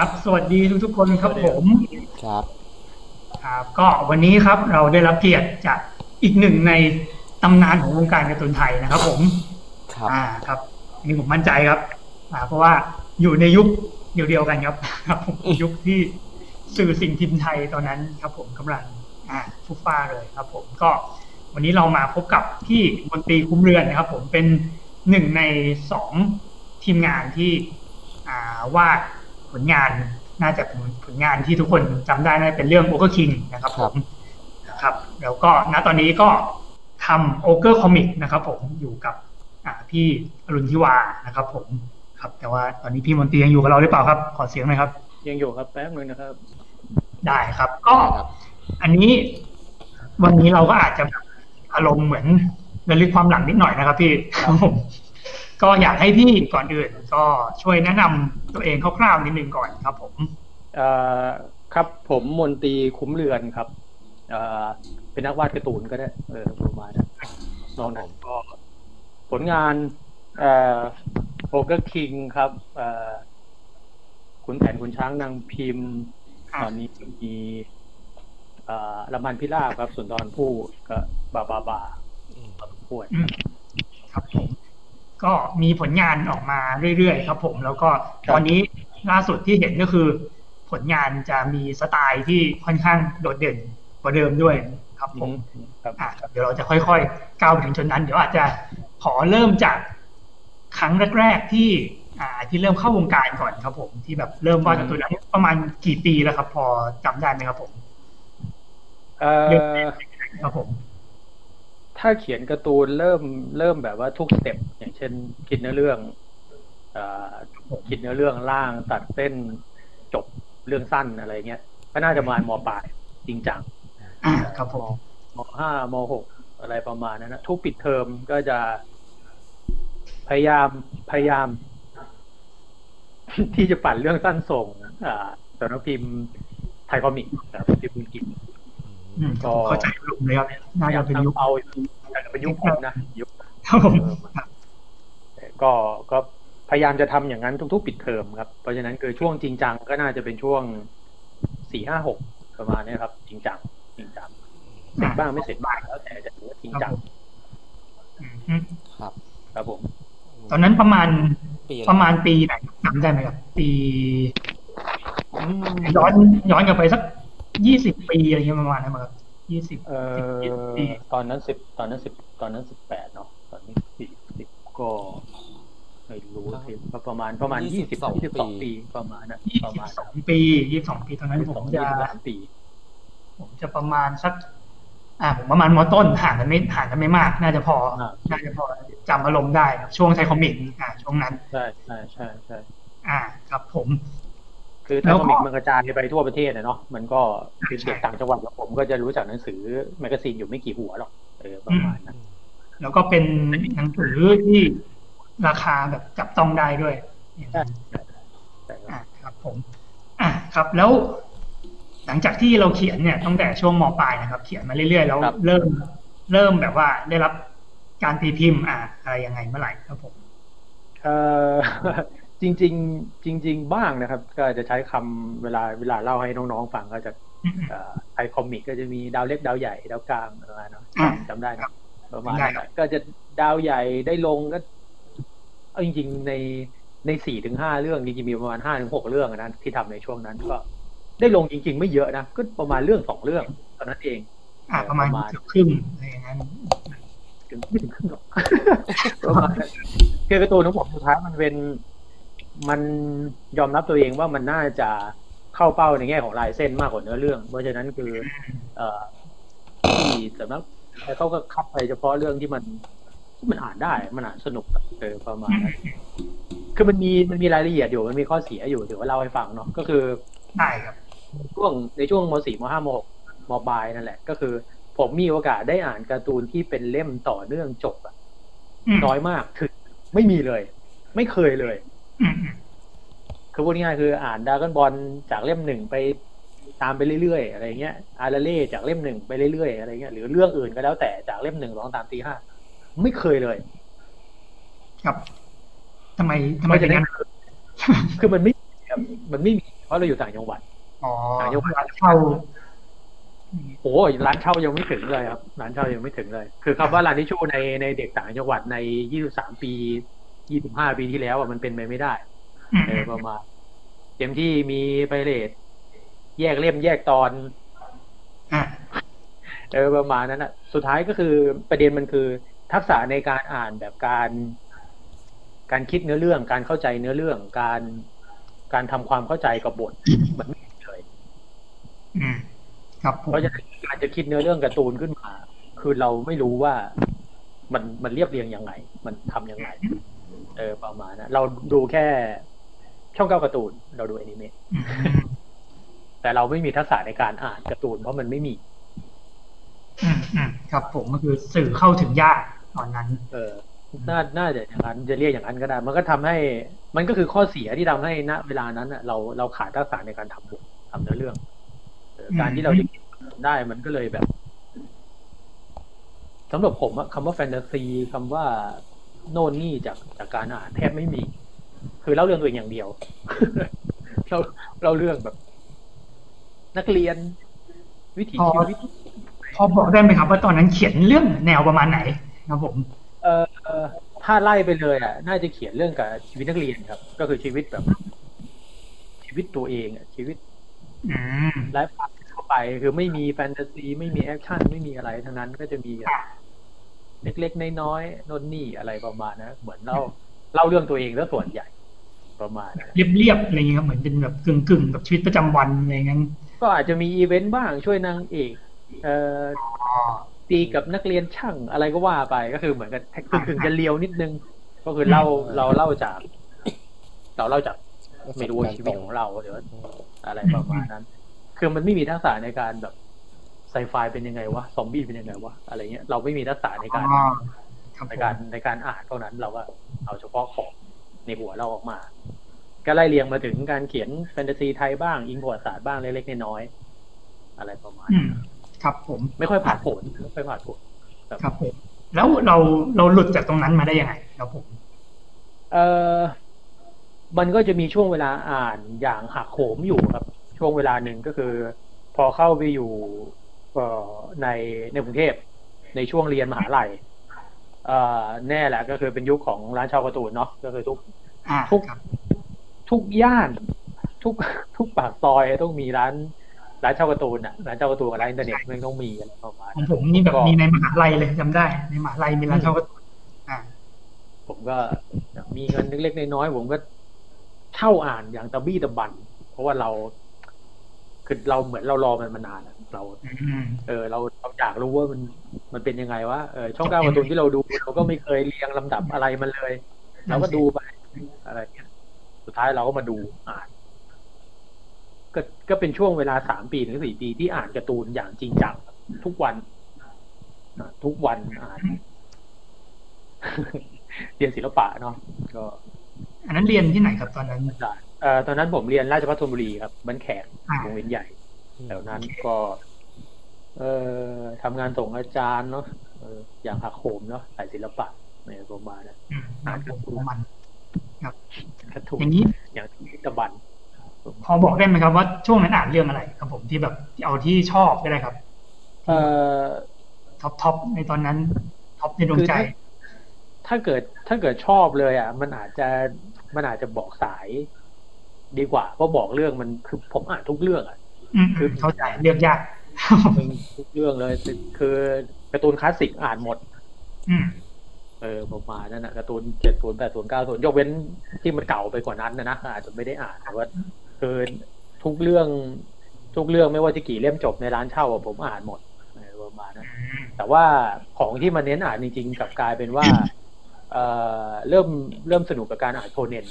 ครับ สวัสดีทุกทุกๆคนครับผมครับครับ ก็วันนี้ครับเราได้รับเกียรติจากอีกหนึ่งในตำนานของวงการการ์ตูนไทยนะครับ ผมครับอ่าครับอันนี่ผมมั่นใจครับ อ่า เพราะว่าอยู่ในยุคเดียวเดียวๆกันครับครับผมยุคที่สื่อสิ่งพิมพ์ไทยตอนนั้นครับ ผมกำลัง อ่าฟุ่ฟ้าเลยครับ ผมก็วันนี้เรามาพบกับพี่มนตรีคุ้มเรือนนะครับ ผมเป็นหนึ่งในสองทีมงานที่ อ่าวาด ผลงานน่าจะเป็นผลงานที่ทุกคนจำได้น่าจะเป็นเรื่องโอเ r อร์คิงนะครับผมนะครับ แล้วก็ณตอนนี้ก็ทำโอเ r อร์คอมิกนะครับผมอยู่กับอ่าพี่อรุณทิวานะครับ ผมครับ แต่ว่าตอนนี้พี่มนตรียังอยู่กับเราหรือเปล่าครับ ขอเสียงหน่อยครับ ยังอยู่ครับแป๊บนึงนะครับ ได้ครับ ก็ได้ครับอันนี้วันนี้เราก็อาจจะแบบอารมณ์เหมือนระลึกความหลังนิดหน่อยนะครับพี่ครับผม ก็อยากให้พี่ก่อนอื่น ก็ช่วยแนะนำตัวเองคร่าวๆนิดนึงก่อนครับผมเอ่อครับผมมนตรีคุ้มเรือนครับเอ่อเป็นนักวาดการ์ตูนก็ได้เออประมาณนั้นนอกนั้นก็ผลงานเอ่อโอเกอร์คิงครับเอ่อขุนแผนขุนช้างนางพิมพ์อะตอนนี้มีเอ่อละมันพิราบครับสุนทรภู่ก็บาบาบาอืมพอสมควรอืมครับผม ก็มีผลงานออกมาเรื่อยๆครับ ผมแล้วก็ตอนนี้ล่าสุดที่เห็นก็คือ ผลงานจะมีสไตล์ที่ค่อนข้างโดดเด่นกว่าเดิมด้วยครับผมครับอะเดี๋ยวเราจะค่อยๆ ก้าวไปถึงจุดนั้น เดี๋ยวอาจจะขอเริ่มจากครั้งแรกๆที่อ่าที่เริ่มเข้าวงการก่อนครับ ผมที่แบบเริ่มวาดการ์ตูนอันนี้ประมาณกี่ปีแล้วครับ พอจำได้ไหมครับผมเอ่อครับผม ถ้าเขียนการ์ตูนเริ่มเริ่มแบบว่าทุกสเต็ปอย่างเช่น คิดเนื้อเรื่องเอ่อคิดเนื้อเรื่องล่างตัดเส้นจบเรื่องสั้นอะไรเงี้ยก็น่าจะประมาณมปลายจริงจังอ่าครับผมมห้ามหกอะไรประมาณนั้นนะทุกปิดเทอมก็จะพยายามพยายาม ที่จะปั่นเรื่องสั้นส่งอ่าสำนักพิมพ์ไทยคอมิกครับพิมพ์อังกฤษอืม ก็เข้าใจลุงเลยครับน่าจะเป็นยุคเอาอยากจะเป็นยุคผมนะยุคครับผมก็ก็พยายามจะทำอย่างนั้นทุก ๆ ปิดเทอมครับ เพราะฉะนั้นคือช่วงจริงจังก็น่าจะเป็นช่วงสี่ห้าหกประมาณนี้ครับ จริงจังจริงจังเสร็จบ้างไม่เสร็จบ้างแล้วแต่จะถือว่าจริงจังอืมครับ ครับผม ตอนนั้นประมาณปีอไประมาณปีไหนจำได้ไหมครับ ปีอืมย้อนย้อนกลับไปสัก ยี่สิบปีอะไรเงี้ยประมาณนั้นมั้งครับยี่สิบเอ่สิบอปีตอนนั้นสิบตอนนั้นสิบตอนนั้นสิบแปดเนาะตอนนี้สี่สิบก็ไม่รู้สิก็ประมาณประมาณยี่สิบยี่สิบสองปีประมาณนะยี่ประสิมาบณสองปียี่สิบสองปีตอนนั้นผมจะยี่สิบสามปีผมจะประมาณสัก อ่าผมประมาณมอต้นห่างกันไม่ห่างกันไม่มาก น่าจะพออ่าน่าจะพอจำอารมณ์ได้ครับช่วงไทยคอมิกอ่าช่วงนั้น ใช่ใช่ใช่ใช่อ่า ครับผม คือไทแล้ยวก็คอมิกมันกระจายไปทั่วประเทศนะเนาะมันก็คือใช่เด็กต่างจังหวัดแบบผมก็จะรู้จักหนังสือแมกกาซีนอยู่ไม่กี่หัวหรอกเออประมาณนั้นแล้วก็เป็นหนังสือที่ราคาแบบจับต้องได้ด้วยใช่ใช่ใช่คอ่ารับครับผม อ่าครับแล้ว หลังจากที่เราเขียนเนี่ยตั้งแต่ช่วงมปลายนะครับ เขียนมาเรื่อยๆแล้วเริ่มเริ่มแบบว่าได้รับการตีพิมพ์ อ่า อะไรยังไงเมื่อไหร่ครับผม เออ จริง ๆ จริง ๆ บ้างนะครับ ก็จะใช้คำเวลาเวลาเล่าให้น้องๆฟังก็จะอืมเอ่อไทยคอมิกก็จะมีดาวเล็กดาวใหญ่ดาวกลางอะไรเนาะอ่าจำได้นะประมาณได้นั้นครับก็จะดาวใหญ่ได้ลงก็เอาจริง ๆ ในในสี่ถึงห้าเรื่องจริงๆมีประมาณห้าถึงหกเรื่องอะนะที่ทำในช่วงนั้นก็ได้ลงจริง ๆ ไม่เยอะนะก็ประมาณเรื่องสองเรื่องเท่านั้นเอง อ่าประมาณเกือบครึ่งอะไรอย่างนั้นถึงไม่ถึงครึ่งหรอกประมาณนั้นคือการ์ตูนของผมสุดท้ายมันเป็น มันยอมรับตัวเองว่ามันน่าจะเข้าเป้าในแง่ของลายเส้นมากกว่าเนื้อเรื่อง เพราะฉะนั้นคือ เอ่อที่สำนักเขาก็คัดไปเฉพาะเรื่องที่มันที่มันอ่านได้มันอ่านสนุกอะเออประมาณนั้นคือมันมีมันมีรายละเอียดอยู่มันมีข้อเสียอยู่ถือว่าเล่าให้ฟังเนาะก็คือได้ครับช่วงในช่วงมสี่มห้ามหกมปลายนั่นแหละ ก็คือ ผมมีโอกาสได้อ่านการ์ตูนที่เป็นเล่มต่อเนื่องจบอะอืมน้อยมากถึงไม่มีเลย ไม่เคยเลยอืมอืม คือพูดง่ายๆคืออ่านดากอนบอลจากเล่มหนึ่งไปตามไปเรื่อยๆอะไรเงี้ยอาราเล่จากเล่มหนึ่งไปเรื่อยๆอะไรเงี้ยหรือเรื่องอื่นก็แล้วแต่จากเล่มหนึ่งสองสามสี่ห้าไม่เคยเลย ครับทำไมทำไมเป็นอย่างนั้นคือมันไม่มีครับมันไม่มีเพราะเราอยู่ต่างจังหวัดอ๋อต่างจังหวัดร้านเช่าโอ้ยร้านเช่ายังไม่ถึงเลยครับร้านเช่ายังไม่ถึงเลย คือคำว่าร้านทิชชู่ในในเด็กต่างจังหวัดใน23ปี 25ปีที่แล้วอะมันเป็นไปไม่ได้อืมเออประมาณเต็มที่มีไปเลทแยกเล่มแยกตอนอะเออประมาณนั้นอะ สุดท้ายก็คือประเด็นมันคือ ทักษะในการอ่านแบบการ การคิดเนื้อเรื่อง การเข้าใจเนื้อเรื่อง การการทำความเข้าใจกับบทมันไม่มีเลยอืมครับผมเพราะฉะนั้นการจะคิดเนื้อเรื่องการ์ตูนขึ้นมา คือเราไม่รู้ว่ามันมันเรียบเรียงยังไง มันทำยังไง เออประมาณนะเราดูแค่ช่องเก้าการ์ตูน เราดูอนิเมะอืมแต่เราไม่มีทักษะในการอ่านการ์ตูนเพราะมันไม่มี อืมอืมครับผมก็คือสื่อเข้าถึงยากตอนนั้น เออน่าน่าจะอย่างนั้นจะเรียกอย่างนั้นก็ได้ มันก็ทำให้ มันก็คือข้อเสียที่ทำให้ณเวลานั้นน่ะเราเราขาดทักษะในการทำบททำเนื้อเรื่องเออการที่เราจะคิดได้มันก็เลยแบบสำหรับผมอะคำว่าแฟนตาซีคำว่า โน่นนี่จากจากการอ่านแทบไม่มี คือเล่าเรื่องตัวเองอย่างเดียว เราเราเรื่องแบบ นักเรียน วิถีชีวิตพอบอกได้ไหมครับ ว่าตอนนั้นเขียนเรื่องแนวประมาณไหนครับผม เออเอ่อถ้าไล่ไปเลยอะ น่าจะเขียนเรื่องกับชีวิตนักเรียนครับ ก็คือชีวิตแบบ ชีวิตตัวเองอะชีวิตอืมไลฟ์สไตล์เข้าไป คือไม่มีแฟนตาซี ไม่มีแอคชั่นไม่มีอะไรทั้งนั้นก็จะมีแบบ เล็กๆน้อยๆโน่นนี่อะไรประมาณนะเหมือนเล่าเล่าเรื่องตัวเองแล้วส่วนใหญ่ประมาณนั้นเรียบๆอะไรเงี้ยครับเหมือนเป็นแบบกึ่งกึ่งๆแบบชีวิตประจำวันอะไรเงี้ยก็อาจจะมีอีเวนต์บ้างช่วยนางเอกเอ่ออ๋อตีกับนักเรียนช่างอะไรก็ว่าไปก็คือเหมือนกับคือคือจะเบียวนิดนึง ก็คือเล่าเราเล่าจาก เราเล่าจากไม่รู้ว่าชีวิตของเราหรือว่าอะไรประมาณนั้น คือมันไม่มีทักษะในการแบบ ไซไฟเป็นยังไงวะซอมบี้เป็นยังไงวะอะไรเงี้ยเราไม่มีทักษะในการอ๋อครับในผมการในการอ่านเท่านั้นเราก็เอาเฉพาะของในหัวเราออกมา ก็ไล่เรียงมาถึงการเขียนแฟนตาซีไทยบ้าง อิงประวัติศาสตร์บ้างเล็กๆน้อยๆอะไรประมาณอืนั้นมครับผมไม่ค่อยผ่านผลไม่ค่อยผ่านผลครับผมแล้วเราเราหลุดจากตรงนั้นมาได้ยังไงครับผมเออมันก็จะมีช่วงเวลาอ่านอย่างหักโหมอยู่ครับ ช่วงเวลาหนึ่งก็คือ พอเข้าไปอยู่เอ่อ ในในกรุงเทพในช่วงเรียนมหาลัยเอ่อแน่แหละก็คือเป็นยุคของร้านชาวการ์ตูนเนาะก็คือทุกอ่าทุกครับทุกย่าน ทุกทุกปากซอยต้องมีร้านร้านเช่าการ์ตูนอะร้านเช่าการ์ตูนกับร้านอินเทอร์เน็ตมันต้องมีอะไรประมาณของนั้นผมนี่แบบก็มีในมหาลัยเลยจำได้ ในมหาลัยมีร้านเช่าการ์ตูนอ่า ผมก็มีเงินเล็กๆน้อยๆผมก็เช่าอ่านอย่างตะบี้ตะบัน เพราะว่าเราคือเราเหมือนเรารอมันมานานอะ เราอืมเออ เราเราอยากรู้ว่ามันมันเป็นยังไงวะเออช่องเก้าการ์ตูนที่เราดูเราก็ไม่เคยเรียงลำดับอะไรมันเลยเราก็ดูไปอะไรเงี้ยสุดท้ายเราก็มาดูอ่านก็ก็เป็นช่วงเวลาสามปีถึงสี่ปีที่อ่านการ์ตูนอย่างจริงจังทุกวันอะทุกวันอ่านเรียนศิลปะเนาะก็ อันนั้นเรียนที่ไหนครับตอนนั้นได้เอ่อตอนนั้นผมเรียนราชภัฏธนบุรีครับบ้านแขกอ่าโรงเรียนใหญ่แถวนั้นก็ เอ่อทำงานส่งอาจารย์เนาะเอออย่างหักโหมเนาะสายศิลปะในประมาณนั้นอืมครับผมของมันคัดถูกอย่างนี้อย่างที่ตะบันพอบอกได้ไหมครับว่าช่วงนั้นอ่านเรื่องอะไรครับผมที่แบบเอาที่ชอบก็ได้ครับ เอ่อ top top ในตอนนั้น top ในดวงใจคือถ้าถ้าเกิดถ้าเกิดชอบเลย อะ มันอาจจะมันอาจจะบอกสายดีกว่าเพราะบอกเรื่องมันคือผมอ่านทุกเรื่องอะอืมอืมเข้าใจเลือกยาก ทุกเรื่องเลยคือการ์ตูนคลาสสิกอ่านหมดอืมเออประมาณนั้นนะการ์ตูนเจ็ดศูนย์แปดศูนย์เก้าศูนย์ยกเว้นที่มันเก่าไปกว่านั้นนะนะอาจจะไม่ได้อ่านแต่ว่าคือทุกเรื่อง ทุกเรื่องไม่ว่าจะกี่เล่มจบในร้านเช่าอะผมอ่านหมดเออประมาณนั้นแต่ว่าของที่มันเน้นอ่านจริงๆกลับกลายเป็นว่า เอ่อเริ่มเริ่มสนุกกับการอ่านโชเนน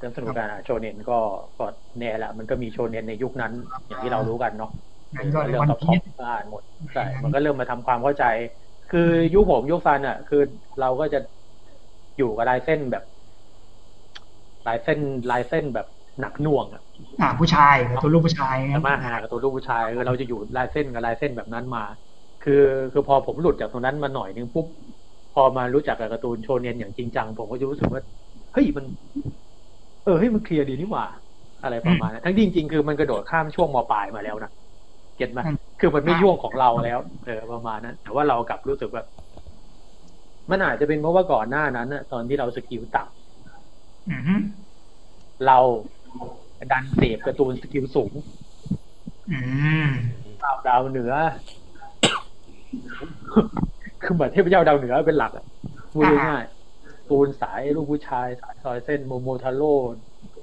อืมอืมเริ่มสนุกกับการอ่านโชเนนก็ก็แน่ละมันก็มีโชเนนในยุคนั้น อย่างที่เรารู้กันเนาะงั้นก็เรื่องวันท็อปพีชก็อ่านหมดใช่มันก็เริ่มมาทำความเข้าใจ คือยุคผมยุคซันอะ คือเราก็จะอยู่กับลายเส้นแบบ ลายเส้นลายเส้นแบบหนักหน่วงอะอ่าผู้ชายกับตัวลูกผู้ชายแต่มาหากับตัวลูกผู้ชายคือเราจะอยู่ลายเส้นกับลายเส้นแบบนั้นมา คือคือพอผมหลุดจากตรงนั้นมาหน่อยนึงปุ๊บพอมารู้จักกับการ์ตูนโชเนนอย่างจริงจังผมก็จะรู้สึกว่าเฮ้ยมัน เออเฮ้ยมันเคลียร์ดีนี่หว่า อะไรประมาณนั้นทั้งที่จริงๆคือมันกระโดดข้ามช่วงมปลายมาแล้วนะget ไหมอืมคือมันไม่ใช่ช่วงของเราแล้ว เออประมาณนั้น แต่ว่าเรากลับรู้สึกแบบมันอาจจะเป็นเพราะว่าก่อนหน้านั้นน่ะตอนที่เรา skill ต่ำอืมเราดันเสพการ์ตูน skill สูงอืมดาวดาวเหนือ คือเหมือนเทพเจ้าดาวเหนือเป็นหลักอะพูดง่ายๆ ตูนสายลูกผู้ชายสายซอยเส้นโมโมทาโร่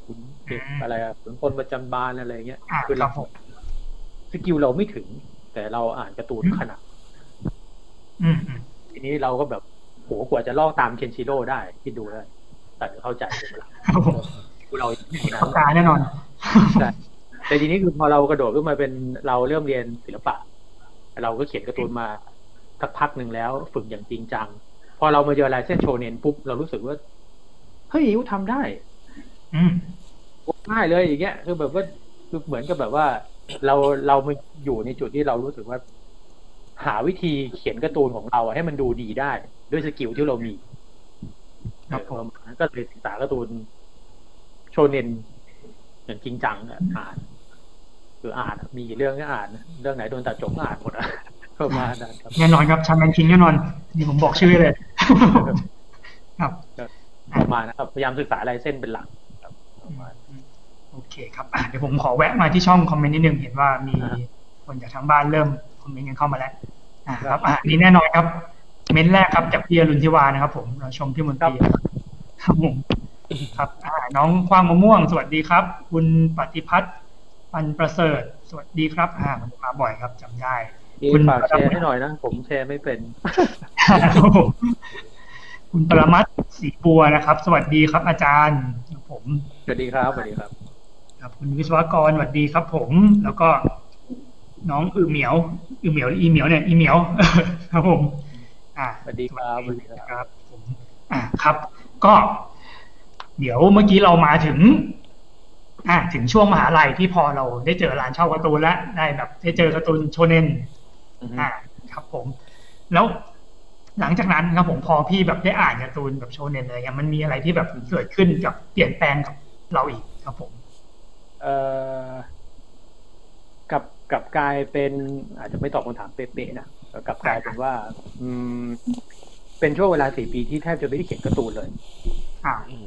ขุนเด็กอะไรอะขุนพลประจำบานอะไรเงี้ยอ่าคือคเรารับผมสกิลเราไม่ถึง แต่เราอ่านการ์ตูนขนาดอืมอืมทีนี้เราก็แบบโหกว่าจะลอกตามเคนชิโร่ได้คิดดูได้แต่เข้าใจใช่ไหมล่ะครับผมคือเราอยู่ในนั้นปากกาแน่นอนใช่แต่ทีนี้คือพอเรากระโดดขึ้นมาเป็นเราเริ่มเรียนศิลปะ เราก็เขียนการ์ตูนมาสักพักหนึ่งแล้ว ฝึกอย่างจริงจังพ อเรามาเจอลายเส้นโชเนนปุ๊บเรารู้สึกว่าเฮ้ยอิวทำได้ อืมง่ายเลยอย่างเงี้ยคือแบบว่าคือเหมือนกับแบบว่า เราเรามาอยู่ในจุดที่เรารู้สึกว่า หาวิธีเขียนการ์ตูนของเราอะให้มันดูดีได้ ด้วย skill ที่เรามี ครับผมเออก็เลยศึกษาการ์ตูนโชเนนอย่างจริงจังอะอ่านคืออ่านอะมีกี่เรื่องก็อ่านนะเรื่องไหนโดนตัดจบก็อ่านหมดอะ ประมาณนั้นครับแน่นอนครับชาแมนคิงแน่นอนนี่ผมบอกชื่อเลย ครับประมาณนะครับ พยายามศึกษาลายเส้นเป็นหลักครับประมาณโอเคครับอะเดี๋ยวผมขอแวะมาที่ช่องคอมเมนต์นิดนึงเห็นว่ามีอ่าคนจากทางบ้านเริ่มคอมเมนต์กันเข้ามาแล้วอ่าครับอะอันนี่แน่นอนครับเมนต์แรกครับจากพี่อรุณทิวานะครับ ผมเราชมพี่มนตรีครับผมครับอ่าน้องควางมะม่วง สวัสดีครับ คุณปฏิพัฒน์ปันประเสริฐ สวัสดีครับอ่ามันมาบ่อยครับจำได้พี่ คุณฝากแชร์ให้หน่อยนะ ผมแชร์ไม่เป็นครับผมคุณปรมัตถ์ศรีบัวนะครับ สวัสดีครับ อาจารย์ครับผมสวัสดีครับสวัสดีครับ ครับ คุณวิศวกรสวัสดีครับ ผม แล้วก็ น้องอือเหมียว อือเหมียวหรืออีเหมียวเนี่ยอีเหมียวครับผมอ่าสวัสดีครับสวัสดีครับครับผมอ่าครับ ก็ เดี๋ยวเมื่อกี้เรามาถึงอ่าถึงช่วงมหาลัยที่พอเราได้เจอร้านเช่าการ์ตูนแล้วได้แบบได้เจอการ์ตูนโชเนน อือฮึอ่าครับผม แล้วหลังจากนั้นครับผมพอพี่แบบได้อ่านการ์ตูนแบบโชเนนเลยเนี่ยมันมีอะไรที่แบบเกิดขึ้นกับเปลี่ยนแปลงกับเราอีกครับผม เอ่อกับกับกลายเป็น อาจจะไม่ตอบคำถามเป๊ะๆนะแต่กลับกลายเป็นว่า อืม เป็นช่วงเวลาสี่ปีที่แทบจะไม่ได้เขียนการ์ตูนเลยอ่าอืม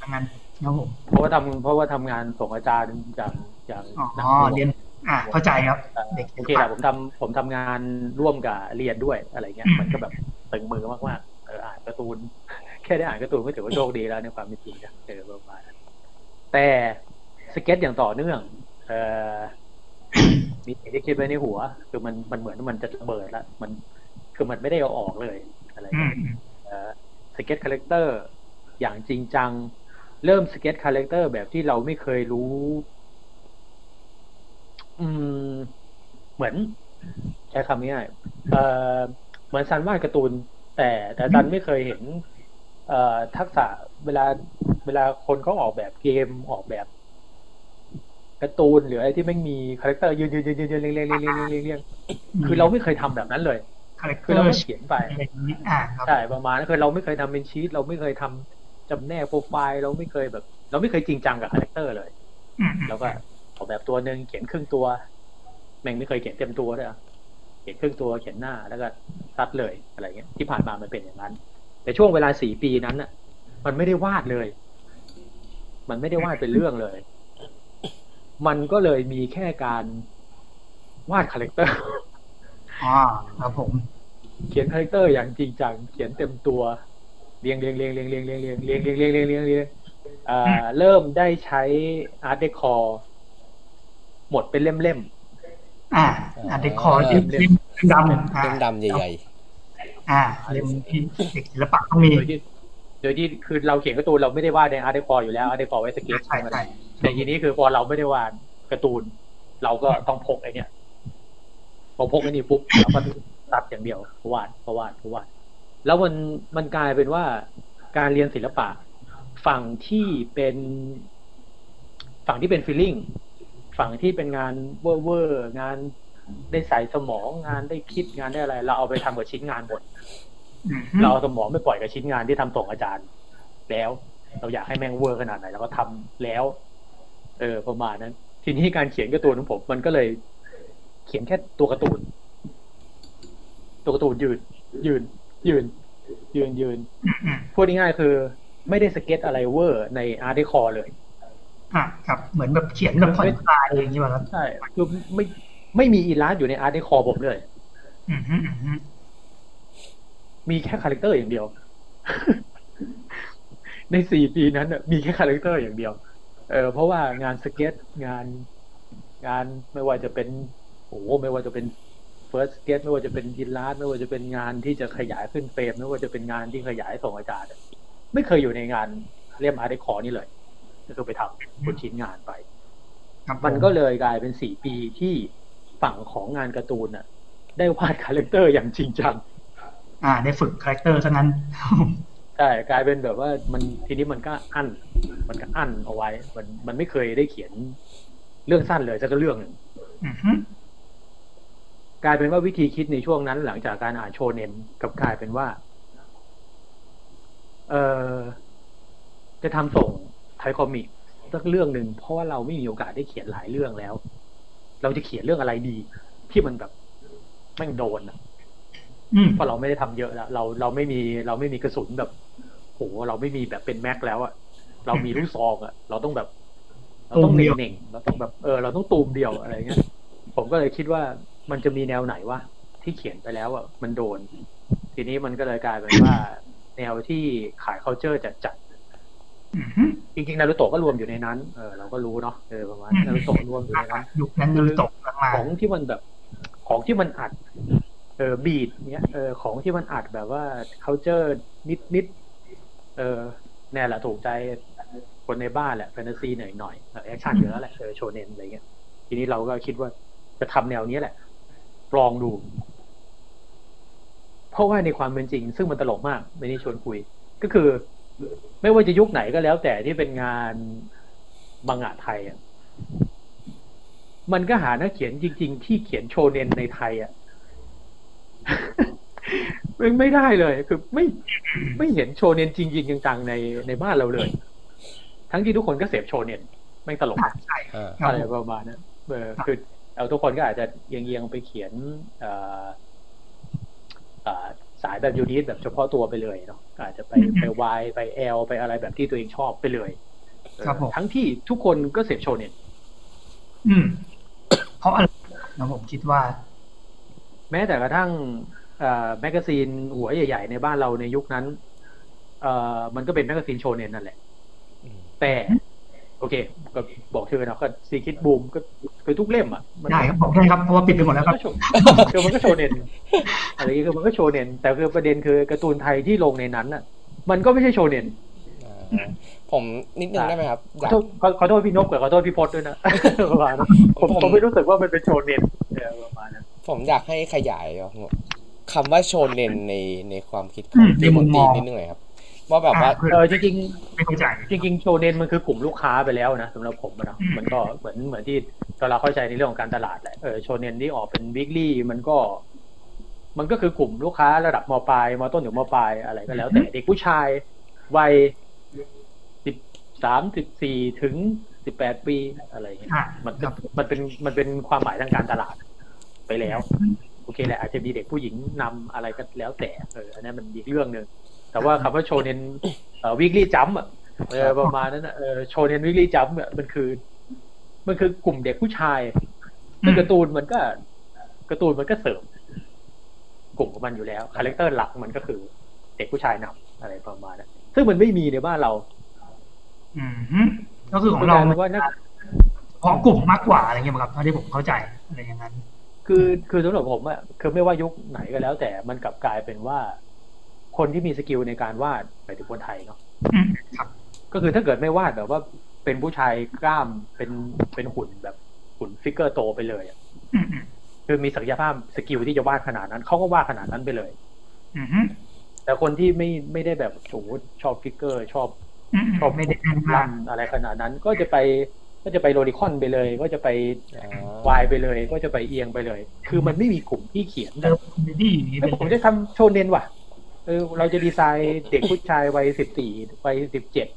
ดังนั้นครับผมเพราะว่าทำเพราะว่าทำงานส่งอาจารย์อย่างอย่างอ๋อหนักเรียน อ่าเข้าใจครับเอ่อเด็กโอเคแหละผมทำผมทำงานร่วมกับเรียนด้วยอะไรเงี้ย มันก็แบบตึงมือมากๆเอออ่านการ์ตูน แค่ได้อ่านการ์ตูนก็ถือว่าโชคดีแล้วในความเป็นจริงนะเออประมาณนั้นแต่สเก็ตอย่างต่อเนื่อง เออมีสิ่งที่คิดไว้ในหัว คือมันมันเหมือนมันจะระเบิดแล้วมันคือมันไม่ได้เอาออกเลยอะไรอืเงี้ยเอ่อ sketch character อย่างจริงจัง เริ่ม sketch character แบบที่เราไม่เคยรู้ อืม เหมือน ใช้คำง่ายเอ่อเหมือนซันวาดการ์ตูน แต่แต่ซันไม่เคยเห็น เอ่อทักษะเวลา เวลาคนเขาออกแบบเกมออกแบบการ์ตูนหรืออะไรที่ไม่มีcharacter ยืนยืนยืนยืนยืนเรียงเรียงเรียงเรียงเรียงเรียงเรียงคือเราไม่เคยทำแบบนั้นเลยคือเราไม่เขียนไปใช่ประมาณนั้นคือเราไม่เคยทำเป็นชีตเราไม่เคยทำจำแนกโปรไฟล์เราไม่เคยแบบ เราไม่เคยจริงจังกับ character เลยแล้วก็ ออกแบบตัวหนึ่งเขียนครึ่งตัว แม่งไม่เคยเขียนเต็มตัวด้วยอะเขียนครึ่งตัวเขียนหน้าแล้วก็ซัดเลยอะไรเงี้ยที่ผ่านมามันเป็นอย่างนั้น แต่ช่วงเวลาสี่ปีนั้นน่ะ มันไม่ได้วาดเลย มันไม่ได้วาดเป็นเรื่องเลย มันก็เลยมีแค่การวาด character อ่าครับผม เขียน character อย่างจริงจังเขียนเต็มตัวเรียงเรียงเรียงเรียงเรียงเรียงเรียงเรียงเรียงเรียงเรียงเรียงเรียงอ่าเริ่มได้ใช้อาร์ตเดคอร์ หมดเป็นเล่มอ่าอ่าเด็กคอร์ที่เล่มดำอ่าเล่มดำใหญ่อ่าเล่มที่เด็กศิลปะต้องมีๆโดยที่โดยที่คือเราเขียนการ์ตูนเราไม่ได้วาดในอาร์ตเดคอร์อยู่แล้วอาร์ตเดคอร์ไว้สเก็ตใช่ใช่แต่ทีนี้คือพอเราไม่ได้วาดการ์ตูน เราก็ต้องพกไอเนี้ยพอพกไอ้นี่ปุ๊บเราก็ตัดอย่างเดียววาดเพราะวาดเพราะวาด แล้วมันมันกลายเป็นว่าการเรียนศิลปะฝั่งที่เป็น ฝั่งที่เป็น feeling ฝั่งที่เป็นงานเวอร์เวอร์งานได้ใส่สมองงานได้คิดงานได้อะไร เราเอาไปทำกับชิ้นงานหมดอืมเราเอาสมองไปปล่อยกับชิ้นงานที่ทำส่งอาจารย์ แล้ว เราอยากให้แม่งเวอร์ขนาดไหนเราก็ทำแล้ว เออประมาณนั้น ทีนี้การเขียนการ์ตูนของผม มันก็เลย เขียนแค่ตัวการ์ตูน ตัวการ์ตูนยืน ยืน ยืน ยืนยืนอืมอืมพูดง่ายๆคือ ไม่ได้สเก็ตอะไรเวอร์ในอาร์ตคอเลย อะครับเหมือนแบบเขียนแบบผ่อนคลายอะไรอย่างเงี้ยป่ะครับใช่คือไม่ไม่มี illust อยู่ในอาร์ตคอผมเลยอืมอืมอืมมีแค่ character อย่างเดียว ในสี่ปีนั้นน่ะมีแค่ character อย่างเดียว เออเพราะว่างานสเก็ตงาน งานไม่ว่าจะเป็นโอ้โหไม่ว่าจะเป็น first sketch ไม่ว่าจะเป็นยินลาสไม่ว่าจะเป็นงานที่จะขยายขึ้นเฟรมไม่ว่าจะเป็นงานที่ขยายส่งอาจารย์อะไม่เคยอยู่ในงานเล่มอาร์ตคอนี่เลย ก็คือไปทำบนชิ้นงานไปครับมันก็เลยกลายเป็นสี่ปีที่ฝั่งของงานการ์ตูนน่ะ ได้วาด character อย่างจริงจังอ่า ได้ฝึก character ซะงั้นใช่กลายเป็นแบบว่ามันทีนี้มันก็อั้น มันก็อั้นเอาไว้ มันมันไม่เคยได้เขียนเรื่องสั้นเลยสักเรื่องหนึ่งอืมฮึกลายเป็นว่าวิธีคิดในช่วงนั้น หลังจากการอ่านโชเนนกลับกลายเป็นว่า เออจะทำส่ง ไทยคอมิกสักเรื่องหนึ่งเพราะว่าเราไม่มีโอกาสได้เขียนหลายเรื่องแล้ว เราจะเขียนเรื่องอะไรดี ที่มันแบบแม่งโดนอะอืมเพราะเราไม่ได้ทำเยอะแล้วเราเราไม่มีเราไม่มีกระสุนแบบโหเราไม่มีแบบเป็นแม็กแล้วอะเรามีลูกซองอะเราต้องแบบ เราต้องเน่งๆเราต้องแบบเออเราต้องตูมเดียวอะไรเงี้ยผมก็เลยคิดว่ามันจะมีแนวไหนวะที่เขียนไปแล้วอะมันโดน ทีนี้มันก็เลยกลายเป็นว่า แนวที่ขาย culture จัดจัดอืมฮึๆ จริงๆนารูโตะก็รวมอยู่ในนั้น เออเราก็รู้เนาะเออประมาณนารูโตะรวมอยู่ในนั้นยุคนั้นมันตกมากของที่มันแบบ ของที่มันอัด เออบีดเนี้ยเออของที่มันอัดแบบว่า culture นิดนิดๆเออแน่แหละถูกใจคนในบ้านแหละแฟนตาซีหน่อยหน่อยแอคชั่นอยู่แล้วแหละเออโชเนนอะไรเงี้ยทีนี้เราก็คิดว่าจะทำแนวนี้แหละลองดู เพราะว่าในความเป็นจริง ซึ่งมันตลกมากไม่ได้ชวนคุย ก็คือ ไม่ว่าจะยุคไหนก็แล้ว แต่ที่เป็นงานมังงะไทยอะมันก็หานักเขียนจริง ๆ ที่เขียนโชเนนในไทยอะมันไม่ได้เลย คือไม่ไม่เห็นโชเนนจริง ๆจังๆในในบ้านเราเลย ทั้งที่ทุกคนก็เสพโชเนนไม่งตลกๆอะใช่อ่าครับอะไรผมประมาณนั้นเออคือเอาทุกคนก็อาจจะเอียงๆไปเขียนเอ่อเอ่อ สายแบบยูนิตแบบเฉพาะตัวไปเลยเนาะอาจจะไปไปวายไปแอลไปอะไรแบบที่ตัวเองชอบไปเลยเออครับผมทั้งที่ทุกคนก็เสพโชเนนอืม เพราะอะไรนะผมคิดว่า แม้แต่กระทั่งเอ่อ magazine หัวใหญ่ ๆ ในบ้านเราในยุคนั้น เอ่อมันก็เป็น magazine โชเนนนั่นแหละอืมแต่ โอเคก็บอกชื่อเนาะก็ C-Kids Boom ก็คือทุกเล่มอะมันได้ครับบอกได้ครับเพราะว่าปิดไปหมดแล้วครับก็โชว์คือมันก็โชว์เน้นอะไรอย่างเงี้ยคือมันก็โชว์เน้นแต่คือประเด็นคือการ์ตูนไทยที่ลงในนั้นน่ะ มันก็ไม่ใช่โชว์เน้นอ่าผมนิดนึงได้ไหมครับอขอยากโทษขอขอโทษพี่นพกับขอโทษพี่พศด้วยนะประมาณนั้นผมผมไม่รู้สึกว่ามันเป็นโชว์เน้นเออประมาณนั้นผมอยากให้ขยายคำว่าโชเนนในในความคิดขอืองมที่ผมในมุมมตีองนิดนึงหน่อยครับ ว่าแบบว่าอ่าคือเออจริงไม่เข้าใจๆจริงๆโชว์เน้นมันคือกลุ่มลูกค้าไปแล้วนะสำหรับผมอะเนาะอืมมันก็เหมือนเหมือนที่เราเข้าใจในเรื่องของการตลาดแหละเออโชว์เน้นที่ออกเป็นวิกลี่มันก็ มันก็คือกลุ่มลูกค้าระดับมปลายมต้นถึงมปลายอะไรก็แล้ว แต่เด็กผู้ชายวัยสิบสามสิบสี่ถึงสิบแปดปีอะไรอย่างเงี้ยอะมันครับมันเป็นมันเป็นความหมายทางการตลาดไปแล้ว โอเคแหละอาจจะมีเด็กผู้หญิงนำอะไรก็แล้วแต่เอออันนั้นมันอีกเรื่องหนึ่ง แต่ว่าคำว่าโชเนนเอ่อ Weekly Jump อะเออประมาณนั้นนะเออโชเนน Weekly Jump อะมันคือ มันคือกลุ่มเด็กผู้ชายซึ่งการ์ตูนมันก็การ์ตูนมันก็เสริม กลุ่มของมันอยู่แล้ว character หลักมันก็คือ เด็กผู้ชายนำอะไรประมาณนั้นซึ่งมันไม่มีในบ้านเรา อืมฮึก็คือของเรากลายเป็นว่านักเฉพาะกลุ่มมากกว่าอะไรเงี้ยมั้งครับเท่าที่ผมเข้าใจอะไรอย่างนั้น คือคือสำหรับผมอะคือไม่ว่ายุคไหนก็แล้ว แต่มันกลับกลายเป็นว่า คนที่มี skill ในการวาดหมายถึงคนไทยเนาะอืมครับ ก็คือถ้าเกิดไม่วาดแบบว่าเป็นผู้ชายกล้ามเป็นเป็นหุ่นแบบหุ่น figure โตไปเลยอะอืมอืมคือมีศักยภาพสกิลที่จะวาดขนาดนั้นเขาก็วาดขนาดนั้นไปเลยอืมฮึแต่คนที่ไม่ไม่ได้แบบโอ้โหชอบฟิกเกอร์ ชอบอืมอืมชอบไม่ได้แน่นมากลั่นอะไรขนาดนั้น ก็จะไปก็จะไปโรดิคอนไปเลย ก็จะไปอ่าวายไปเลย ก็จะไปเอียงไปเลย คือมันไม่มีกลุ่มที่เขียนแบเริ่บมคอมเมดี้อย่างนี้เอ้เป็ยนผมจะทำโชเน้นว่ะ เออเราจะดีไซน์เด็กผู้ชายวัยสิบสี่วัยสิบเจ็ด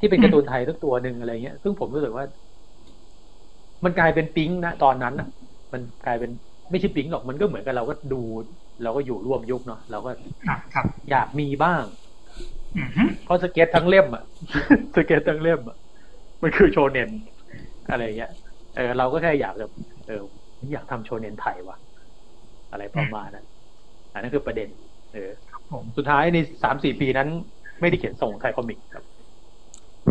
ที่เป็นการ์ตูนไทยสักตัวหนึ่งอะไรเงี้ย ซึ่งผมรู้สึกว่า มันกลายเป็นปิ๊งนะตอนนั้นอะมันกลายเป็นไม่ใช่ปิ๊งหรอกมันก็เหมือนกับเราก็ดู เราก็อยู่ร่วมยุคเนาะเราก็อะครับอยากมีบ้างอือฮึเพราะสเก็ตทั้งเล่มอะสเก็ตทั้งเล่มอะมันคือโชเนนอะไรเงี้ยเออเราก็แค่อยากแบบเอออยากทำโชเนนไทยว่ะ อะไรประมาณนั้นอันนั้นคือประเด็น เออครับผมสุดท้ายในสามสี่ปีนั้น ไม่ได้เขียนส่งไทยคอมิกครับ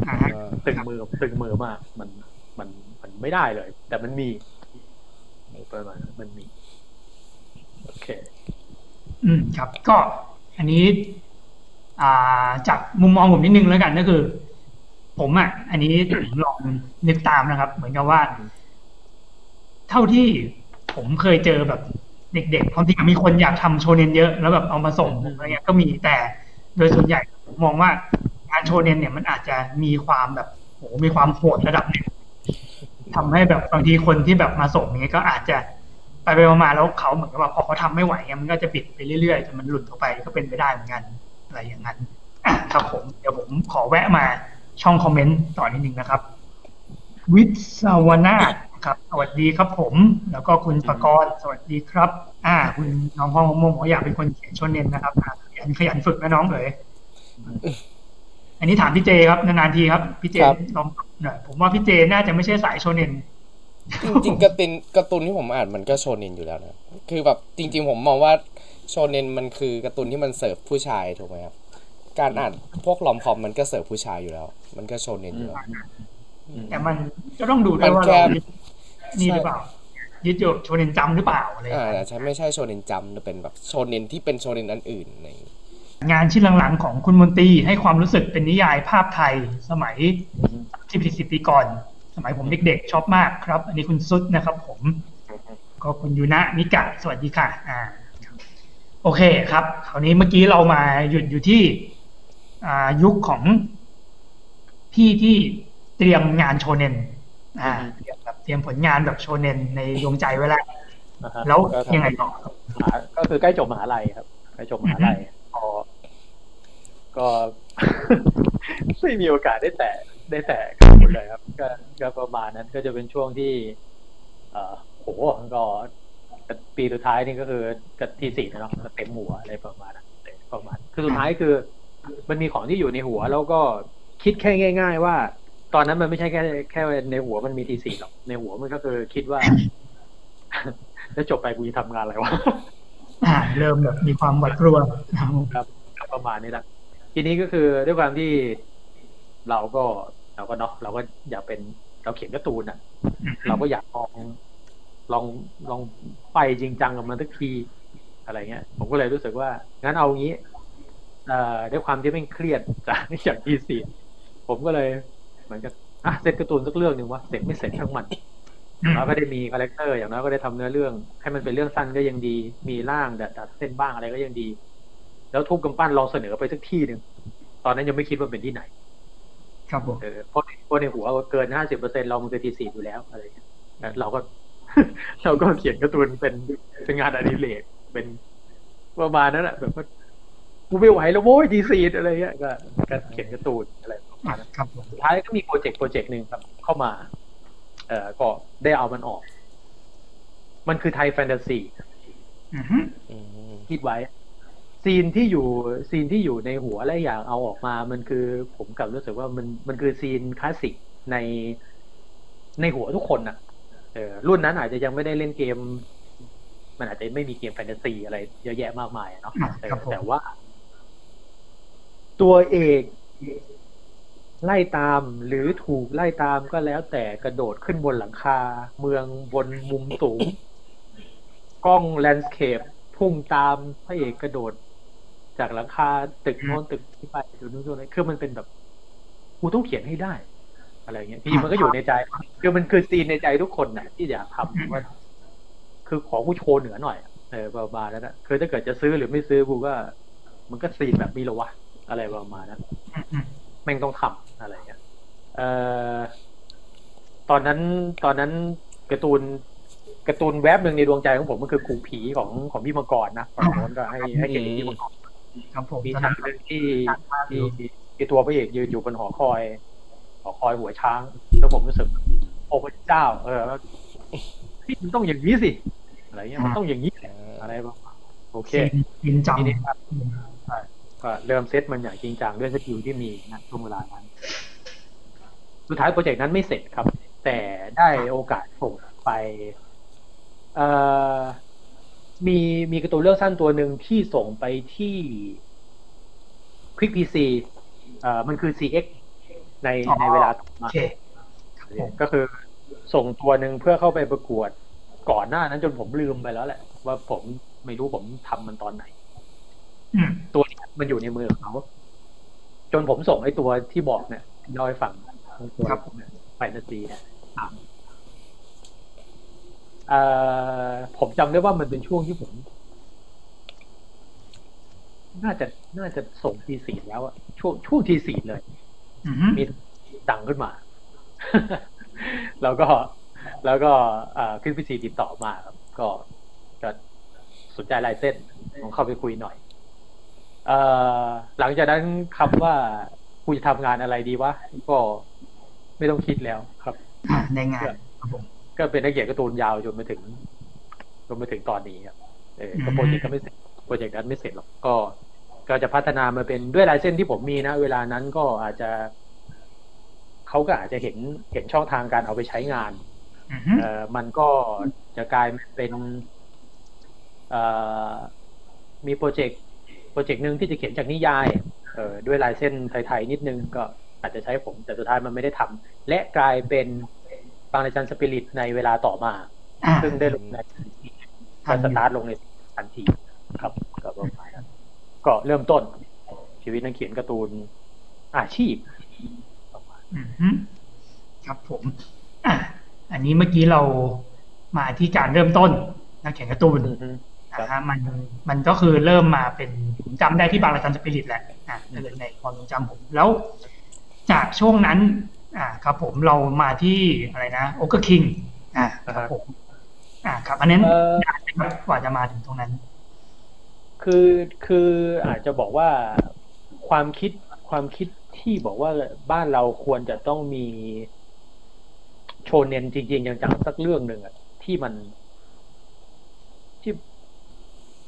อ่าฮะอ่าตึงมือตึงมือมากมันมันมันไม่ได้เลย แต่มันมีประมาณนั้นมันมี โอเค อืมครับ ก็ อันนี้ อ่า จากมุมมองผมนิดนึงแล้วกันก็คือ ผมอะ อันนี้ผมลองนึกตามนะครับ เหมือนกับว่า เท่าที่ผมเคยเจอแบบ เด็กๆความจริงมีคนอยากทำโชเนนเยอะแล้วแบบเอามาส่งผมอะไรเงี้ยก็มีแต่โดยส่วนใหญ่ผมมองว่างานโชเนนเนี่ยมันอาจจะมีความแบบโหมีความโหดระดับหนึ่งทำให้แบบบางทีคนที่แบบมาส่งเนี้ยก็อาจจะไปไปมาๆแล้วเขาเหมือนกับว่าพอเขาทำไม่ไหวเงี้ยมันก็จะบิดไปเรื่อยๆจนมันหลุดออกไปก็เป็นไปได้เหมือนกันอะไรอย่างนั้นอะครับผมเดี๋ยวผมขอแวะมาช่องคอมเมนต์ต่อนิดนึงนะครับวิศวนาถ ครับ สวัสดีครับผม แล้วก็คุณปกรณ์สวัสดีครับ อ่า คุณน้องพ่อมะม่วงบอกว่าอยากเป็นคนเขียนชนเน้นนะครับอ่าขยันขยันฝึกนะน้องเอ๋ยอันนี้ถามพี่เจครับนานๆทีครับพี่เจครับลองหน่อยผมว่าพี่เจน่าจะไม่ใช่สายโชเนนจริงๆการ์ตูนการ์ตูนที่ผมอ่านมันก็โชเนนอยู่แล้วนะคือแบบจริง ๆ ผมมองว่าโชเนนมันคือการ์ตูนที่มันเสิร์ฟผู้ชายถูกไหมครับการอ่านพวกลอมคอมมันก็เสิร์ฟผู้ชายอยู่แล้ว มันก็โชเนนอยู่แล้วแต่มันก็ต้องดูด้วยว่ามันแค่เรายึด นี่หรือเปล่ายึดโยโชเนนจำหรือเปล่าอะไรอย่างอ่าเงี้ยแต่ใช่ไม่ใช่โชเนนจำแต่เป็นแบบโชเนนที่เป็นโชเนนอันอื่นในงานชิ้นหลังๆของคุณมนตรีให้ความรู้สึกเป็นนิยายภาพไทยสมัยที่สิบปีก่อน สมัยผมเด็กๆชอบมากครับ อันนี้คุณซุดนะครับ ผม ก็คุณยูนะมิกะสวัสดีค่ะ อ่า โอเคครับคราวนี้เมื่อกี้เรามาหยุดอยู่ที่อ่ายุคของพี่ที่เตรียมงานโชเนนอ่าเตรียมแบบ เตรียมผลงานแบบโชเนนในดวงใจไว้แล้วนะฮะแล้วก็ทำยังไงต่อครับมหาก็คือใกล้จบมหาลัยครับ ใกล้จบมหาลัยก็ก็ไม่มีโอกาสได้แตะได้แตะกันหมดเลยครับก็ก็ประมาณนั้นก็จะเป็นช่วงที่ เอ่อโหก็ปีสุดท้ายนี่ก็คือกับทีสี่นะเนาะก็เต็มหัวอะไรประมาณนั้นประมาณ คือสุดท้ายคือ มันมีของที่อยู่ในหัว แล้วก็คิดแค่ง่าย ๆ ว่า ตอนนั้นมันไม่ใช่แค่แค่ในหัวมันมีทีสี่หรอก ในหัวมันก็คือคิดว่า แล้วจบไปกูจะทำงานอะไรวะอ่าเริ่มแบบมีความหวาดกลัวนะครับครับประมาณนี้แหละทีนี้ก็คือด้วยความที่เราก็เราก็เนาะเราก็อยากเป็นเราเขียนการ์ตูนอะ เราก็อยากลองลองลองไปจริงจังกับมันสักทีอะไรเงี้ย ผมก็เลยรู้สึกว่างั้นเอางี้ เอ่อด้วยความที่ไม่เครียดจากจาก thesis ผมก็เลย เหมือนกับอะเสร็จการ์ตูนสักเรื่องหนึ่งวะเสร็จไม่เสร็จช่างมันอย่างน้อยก็ได้มี character อย่างน้อยก็ได้ทำเนื้อเรื่อง ให้มันเป็นเรื่องสั้นก็ยังดี มีร่างตัดตัดเส้นบ้างอะไรก็ยังดี แล้วทุบกำปั้นลองเสนอไปสักที่หนึ่งตอนนั้นยังไม่คิดว่าเป็นที่ไหน ครับผมเออเพราะเพราะในหัวเกินห้าสิบเปอร์เซ็นเรามันคือทีสี่อยู่แล้วอะไรอย่างเงี้ยแต่เราก็ เราก็เขียนการ์ตูนเป็นเป็นงานอดิเรกเป็นประมาณนั้นแหละแบบว่ากูไม่ไหวแล้วโว้ยทีสี่อะไรเงี้ยก็ก็เขียนการ์ตูนอะไร ประมาอ่าณนั้นครับผมสุดท้ายก็มีโปรเจกต์โปรเจกต์หนึ่งครับ เข้ามา เอ่อก็ได้เอามันออก มันคือไทยแฟนตาซีอือฮึอืมคิดไว้ ซีนที่อยู่ซีนที่อยู่ในหัวและอยากเอาออกมา มันคือผมกลับรู้สึกว่ามันมันคือซีนคลาสสิกในในหัวทุกคนน่ะเออรุ่นนั้นอาจจะยังไม่ได้เล่นเกม มันอาจจะไม่มีเกมแฟนตาซีอะไรเยอะแยะมากมายอะเนาะอ่าเออครับผมแต่ว่า ตัวเอก ไล่ตามหรือถูกไล่ตามก็แล้วแต่กระโดดขึ้นบนหลังคา เมืองบนมุมสูง กล้องแลนด์สเคปพุ่งตามพระเอกกระโดด จากหลังคาตึกโน้นตึกที่ไปตึกนู้นตึกนี้คือมันเป็นแบบกูต้องเขียนให้ได้ อะไรเงี้ยจริงๆมันก็อยู่ในใจคือมันคือซีนในใจทุกคนน่ะที่อยากทำว่า คือขอกูโชว์เหนือหน่อยเออประมาณนั้นนะคือถ้าเกิดจะซื้อหรือไม่ซื้อกูก็ มันก็ซีนแบบนี้หรอวะอะไรประมาณนั้น มอืมแม่งต้องทำอะไรเงี้ยเอ่อตอนนั้นตอนนั้นการ์ตูนการ์ตูนแวบหนึ่งในดวงใจของผมมันคือครูผีของของพี่มังกรนะฝั่งโน้นก็ให้ให้เกียรติพี่มังกรครับผมมีตอนฉานั้กนหนึ่งที่ที่ที่ตัวพระเอกยืนอยู่บนหอคอยอคอยหัวช้าง แล้วผมรู้สึกโอ้พระเจ้า เออแล้วพี่มันต้องอย่างนี้สิอะไรเงี้ยมันต้องอย่างนี้แหละอะไรบ้างโอเคยินจทีนี้ครับใช่ ก็เริ่มเซตมันอย่างจริงจังด้วยสกิลที่มีนะช่วงเวลานั้น สุดท้ายโปรเจกต์นั้นไม่เสร็จครับ แต่ได้โอกาสส่งไปเอ่อมีมีการ์ตูนเรื่องสั้นตัวหนึ่งที่ส่งไปที่ Quick PC เอ่อมันคือ CX ในในเวลาต่อำโอมาเคครับผมก็คือส่งตัวหนึ่งเพื่อเข้าไปประกวด ก่อนหน้านั้นจนผมลืมไปแล้วแหละ ว่าผมไม่รู้ผมทำมันตอนไหนอืม ตัวเนี้ยมันอยู่ในมือของเขาจนผมส่งไอ้ตัวที่บอกเนี่ยที่เล่าให้ฟังตัวเนี่ยแฟนตาซีเนี่ยอะเอ่อผมจำได้ว่ามันเป็นช่วงที่ผม น่าจะน่าจะส่งทีสี่แล้วอะช่วงช่วงทีสี่เลยอืมมีดังขึ้นมา แล้วก็ แล้วก็อ่าขึ้นพิธีติดต่อมาครับ ก็ก็สนใจลายเส้นผมเข้าไปคุยหน่อยเอ่อ หลังจากนั้นคำว่ากูจะทำงานอะไรดีวะก็ไม่ต้องคิดแล้วครับอ่าในงานครับผมก็เป็นนักเขียนการ์ตูนยาวจนมาถึงจนมาถึงตอนนี้ครับเออก็อืมโปรเจกต์ก็ไม่เสร็จโปรเจกต์นั้นไม่เสร็จหรอกก็ ก็จะพัฒนามาเป็นด้วยลายเส้นที่ผมมีนะ เวลานั้นก็อาจจะเขาก็อาจจะเห็นเห็นช่องทางการเอาไปใช้งานอืมเอ่อมันก็จะกลายเป็นเอ่อมีโปรเจกต์โป รเจกต์หนึ่งที่จะเขียนจากนิยายเอ่อด้วยลายเส้นไทยๆนิดนึงก็อาจจะใช้ผม แต่สุดท้ายมันไม่ได้ทำและกลายเป็นบางในจันสปิริตในเวลาต่อมาอ่าซึ่งได้ลงในก็สตาร์ทลงในทันทีครับก็ประมาณนั้นก็เริ่มต้น ชีวิตนักเขียนการ์ตูนอาชีพประมาณอืมฮึครับผมอะอันนี้เมื่อกี้เรามาที่การเริ่มต้นนักเขียนการ์ตูน อือฮึครับนะฮะมันมันก็คือเริ่มมาเป็นผมจำได้ที่บางระจันสปิริตแหละอะถ้าเกิดในความทรงจำผมแล้ว จากช่วงนั้นอ่าครับผมเรามาที่อะไรนะโอเกอร์คิงอ่าครับผมอ่าครับอันนั้นเอ่อนานไหมครับกว่าจะมาถึงตรงนั้น คือคืออาจจะบอกว่าความคิดความคิดที่บอกว่าบ้านเราควรจะต้องมีโชเนนจริงๆอย่างจังๆสักเรื่องหนึ่งอะที่มันที่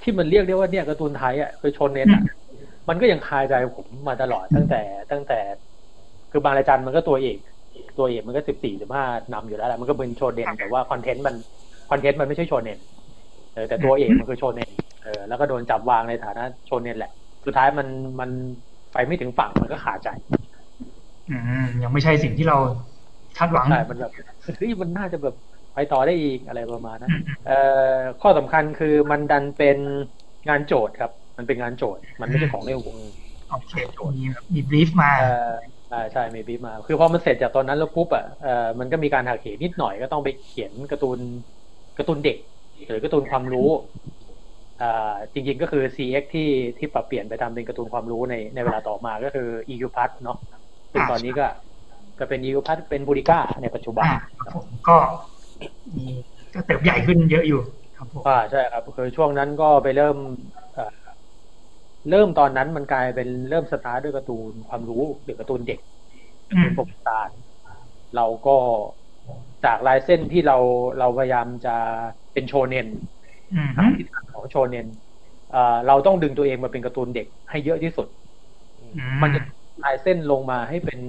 ที่มันเรียกได้ว่าเนี่ยการ์ตูนไทยอะคือโชเนนอะมันก็ยังคาใจผมมาตลอดตั้งแต่ตั้งแต่ คือบางรายการมันก็ตัวเอกตัวเอกมันก็สิบสี่สิบห้านำอยู่แล้วแหละมันก็เป็นโชเนนแต่ว่าคอนเทนต์มันคอนเทนต์มันไม่ใช่โชเนนเออแต่ตัวเอกมันคือโชเนนเออแล้วก็โดนจับวางในฐานะโชเนนแหละ สุดท้ายมันมันไปไม่ถึงฝั่งมันก็ขาดใจ อืมยังไม่ใช่สิ่งที่เราคาดหวังใช่มันแบบเฮ้ยมันน่าจะแบบ ไปต่อได้อีกอะไรประมาณนั้นเอ่อข้อสำคัญคือมันดันเป็นงานโจทย์ครับ มันเป็นงานโจทย์ มันไม่ใช่ของเล่นหัวโอเคมีมีบรีฟมาเอ่ออ่าใช่มีบีบมา คือพอมันเสร็จจากตอนนั้นแล้วปุ๊บอะเอ่อมันก็มีการหักเหนิดหน่อยก็ต้องไปเขียนการ์ตูนการ์ตูนเด็ก หรือการ์ตูนความรู้อ่าจริง ๆก็คือ CX ที่ที่ปรับเปลี่ยนไปทำเป็นการ์ตูนความรู้ในในเวลาต่อมาก็คือ EQ p a s เนาะซึ่งตอนนี้ก็ ก็เป็น EQ p a s เป็นบูริก้าในปัจจุบันอ่าครับผมก็ มีก็เติบใหญ่ขึ้นเยอะอยู่ครับผมอ่าใช่ครับคือช่วงนั้นก็ไปเริ่มเอ่อเริ่มตอนนั้นมันกลายเป็นเริ่มสตาร์ทด้วยการ์ตูนความรู้หรือการ์ตูนเด็กอืมเป็นปกตาร์เราก็จากลายเส้นที่เราเราพยายามจะเป็นโชเนนอืมหาทิศทางของโชเนนเอ่อเราต้องดึงตัวเองมาเป็นการ์ตูนเด็กให้เยอะที่สุดอืมมันจะลายเส้นลงมาให้เป็น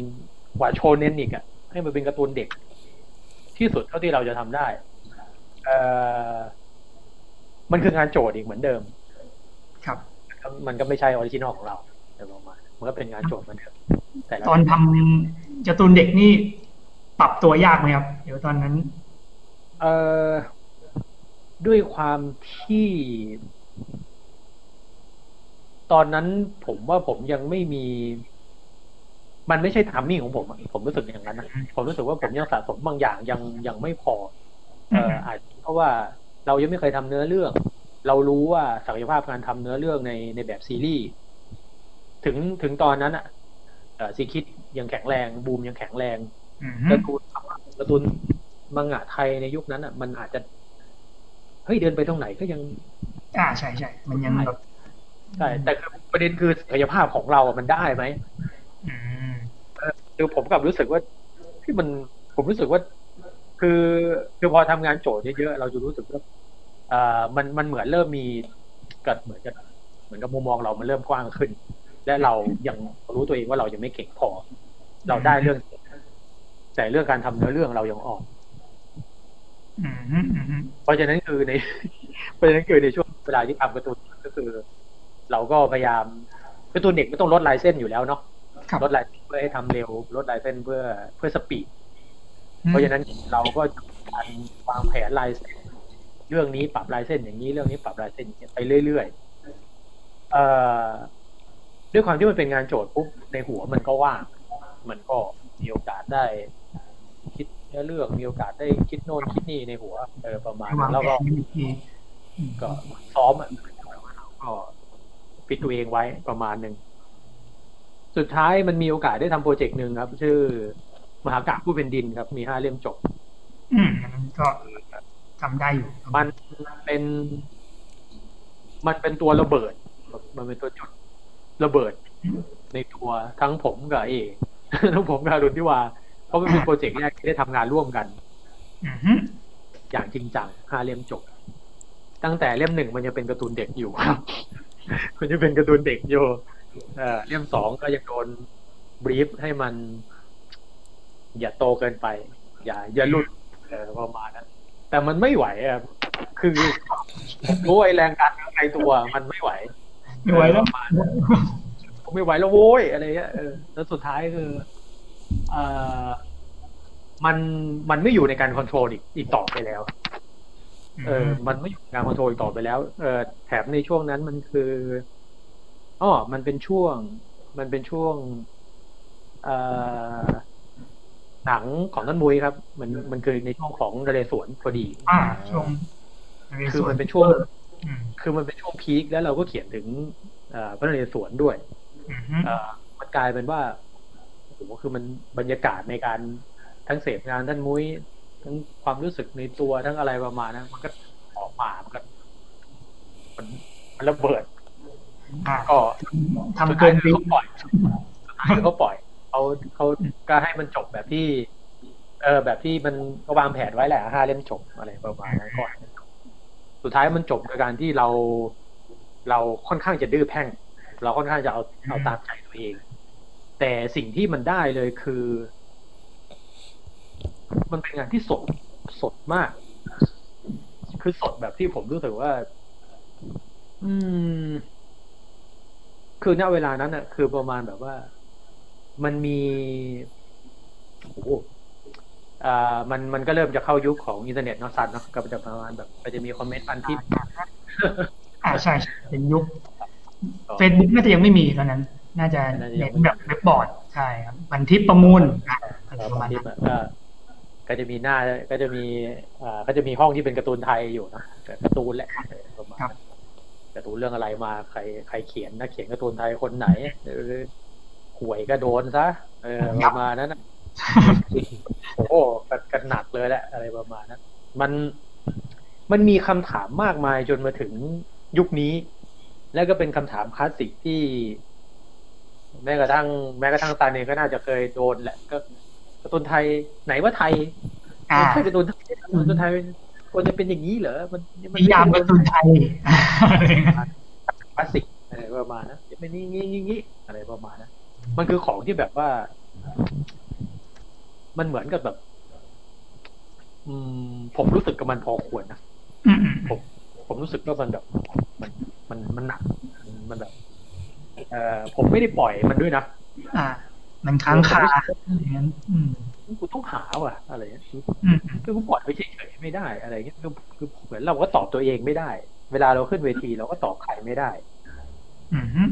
กว่าโชเนนอีกอะให้มันเป็นการ์ตูนเด็ก ที่สุดเท่าที่เราจะทำได้เอ่อมันคืองานโจทย์อีกเหมือนเดิม ครับ มันก็ไม่ใช่ original ของเราแต่ประมาณมันก็เป็นงานโจทย์เหมือนเดิมแต่ละตอนทำการ์ตูนเด็กนี่ปรับตัวยากไหมครับ เดี๋ยวตอนนั้น เอ่อด้วยความที่ ตอนนั้นผมว่าผมยังไม่มี มันไม่ใช่ทามมิ่งของผมอะผมรู้สึกอย่างนั้นนะผมรู้สึกว่าผมยังสะสมบางอย่างยังยังไม่พอ เอ่ออาจเพราะว่าเรายังไม่เคยทำเนื้อเรื่อง เรารู้ว่าศักยภาพการทำเนื้อเรื่องในในแบบซีรีส์ถึงถึงตอนนั้นอะเอ่อซีคิดยังแข็งแรง บูมยังแข็งแรงอืมการ์ตูนการ์ตูนมังงะไทยในยุคนั้นอะ มันอาจจะเฮ้ยเดินไปตรงไหนก็ยัง อ่าใช่ใช่มันยังแบบใช่แต่คือประเด็นคือศักยภาพของเราอะมันได้ไหมอืม คือผมกลับรู้สึกว่าที่มันผมรู้สึกว่า คือคือพอทำงานโจทย์เยอะๆเราจะรู้สึกว่าอ่ามันมันเหมือนเริ่มมีกัดเหมือนกับเหมือนกับมุมมองเรามันเริ่มกว้างขึ้น และเรายังรู้ตัวเองว่าเรายังไม่เก่งพอ เราได้เรื่อง แต่เรื่องการทำเนื้อเรื่องเรายังอ่อนอืมอืมอืมเพราะฉะนั้นคือใน เพราะฉะนั้นคือในช่วงเวลาที่ทำการ์ตูนก็คือ เราก็พยายามการ์ตูนเด็กไม่ต้องลดลายเส้นอยู่แล้วเนาะครับลดลายเส้นเพื่อให้ทำเร็วลดลายเส้นเพื่อเพื่อสปีดเพราะฉะนั้นเราก็จะมีการวางแผนลายเส้นเรื่องนี้ปรับลายเส้นอย่างนี้เรื่องนี้ปรับลายเส้นอย่างนี้ไปเรื่อยๆเอ่อด้วยความที่มันเป็นงานโจทย์ปุ๊บในหัวมันก็ว่าง มันก็มีโอกาสได้ คิดเนื้อเรื่องมีโอกาสได้คิดโน่นคิดนี่ในหัวเออประมาณวานั้งนแล้วแผก็นอีกทีอืมก็ซ้อมอะก็ปิดตัวเองไว้ประมาณหนึ่ง สุดท้ายมันมีโอกาสได้ทำโปรเจกต์หนึ่งครับ ชื่อ มหากาพย์ผู้เป็นดินครับ มีห้าเล่มจบ อืมอันนั้นก็ทำได้อยู่ มันเป็น มันเป็นตัวระเบิด มันเป็นตัวจุดระเบิด ในตัวทั้งผมกับเอทั้งผมกับอรุณที่ว่า เพราะมันเป็นโปรเจกต์แรกที่ได้ทำงานร่วมกันอืมฮึอย่างจริงจังห้าเล่มจบ ตั้งแต่เล่มหนึ่งมันยังเป็นการ์ตูนเด็กอยู่ครับ มันจะเป็นการ์ตูนเด็กอยู่ เออเล่มสองก็ยังโดนบรีฟให้มัน อย่าโตเกินไป อย่าอย่าหลุดเออประมาณนั้นแต่มันไม่ไหวอะคือรู้ไอ้แรงการในตัวมันไม่ไหวไม่ไหวแล้วผมไม่ไหวแล้วโว้ยอะไรเงี้ยเออแล้วสุดท้ายคือเอ่อมันมันไม่อยู่ในการ control อีกอีกต่อไปแล้ว เออ มันไม่อยู่ในการ control อีกต่อไปแล้ว เออแถมในช่วงนั้นมันคือ อ๋อมันเป็นช่วง มันเป็นช่วงเอ่อหนังของท่านมุ้ยครับ มันมันคือในช่วงของนเรศวรพอดี อ่าช่วงคือมันเป็นช่วงอืมคือมันเป็นช่วง peak แล้วเราก็เขียนถึงเอ่อพระนเรศวรด้วยอืมฮึเอ่อมันกลายเป็นว่าโอ้โหคือมันบรรยากาศในการทั้งเสพงานท่านมุ้ย ทั้งความรู้สึกในตัวทั้งอะไรประมาณนั้นมันก็ออกมามันก็มันมันระเบิด อ่าก็ทำเกินสุปีดท้ายคือเขาปล่อยสุดท้ายคือเขาปล่อยเขาเขาก็ให้มันจบแบบที่ เออ แบบที่มันก็วางแผนไว้แหละห้าเล่มจบอะไรประมาณนั้นก่อนสุดท้ายมันจบกับการที่เรา เราค่อนข้างจะดื้อแพ่ง เราค่อนข้างจะเอาเอาตามใจตัวเอง แต่สิ่งที่มันได้เลยคือ มันเป็นงานที่สดสดมาก คือสดแบบที่ผมรู้สึกว่า อืม คือณเวลานั้นอะ คือประมาณแบบว่า มันมีโอ้โหอ่ามันมันก็เริ่มจะเข้ายุคของอินเทอร์เน็ตเนาะซันเนาะก็จะประมาณแบบมันจะมีคอมเมนต์พันทิปอ่าใช่ใช่เป็นยุคเฟซบุ๊กน่าจะยังไม่มีตอนนั้น น่าจะเน้นแบบเว็บบอร์ดใช่ครับบันทิปประมูลอะอะไรเอ่อประพัมานณทิปนั้นอะก็ก็จะมีหน้าก็จะมีอ่าก็จะมีห้องที่เป็นการ์ตูนไทยอยู่นะการ์ตูนแหละเออประมาณนั้น การ์ตูนเรื่องอะไรมาใครใครเขียนนักเขียนการ์ตูนไทยคนไหนเออหวยก็โดนซะเออประมาณนั้นนะโอ้โหกันกันหนักเลยแหละ อะไรประมาณนั้นมันมันมีคำถามมากมายจนมาถึงยุคนี้ แล้วก็เป็นคำถามคลาสสิกที่ แม้กระทั่ง แม้กระทั่งตาเองก็น่าจะเคยโดนแหละก็การ์ตูนไทยไหนว่าไทยอ่าใช่การ์ตูนไทยการ์ตูนไทย ควรจะเป็นอย่างนี้เหรอ มันมันิยามการ์ตูนไทยอะไรอย่างเงี้ยคลาสสิกอะไรประมาณนั้นจะเป็นนี่งี้งี้งี้อะไรประมาณนั้นมันคือของที่แบบว่า มันเหมือนกับแบบ อืม ผมรู้สึกกับมันพอควรนะอืมอืมผมผมรู้สึกว่ามันแบบมันมันมันหนักมันแบบ เอ่อผมไม่ได้ปล่อยมันด้วยนะอ่า มันค้างคาอย่างนั้นอืม กูต้องหาว่ะ อะไรเงี้ยคืออืมคือกูปล่อยไปเฉยๆไม่ได้อะไรเงี้ยคือคือเหมือนเราก็ตอบตัวเองไม่ได้ เวลาเราขึ้นเวทีเราก็ตอบใครไม่ได้อืมฮึ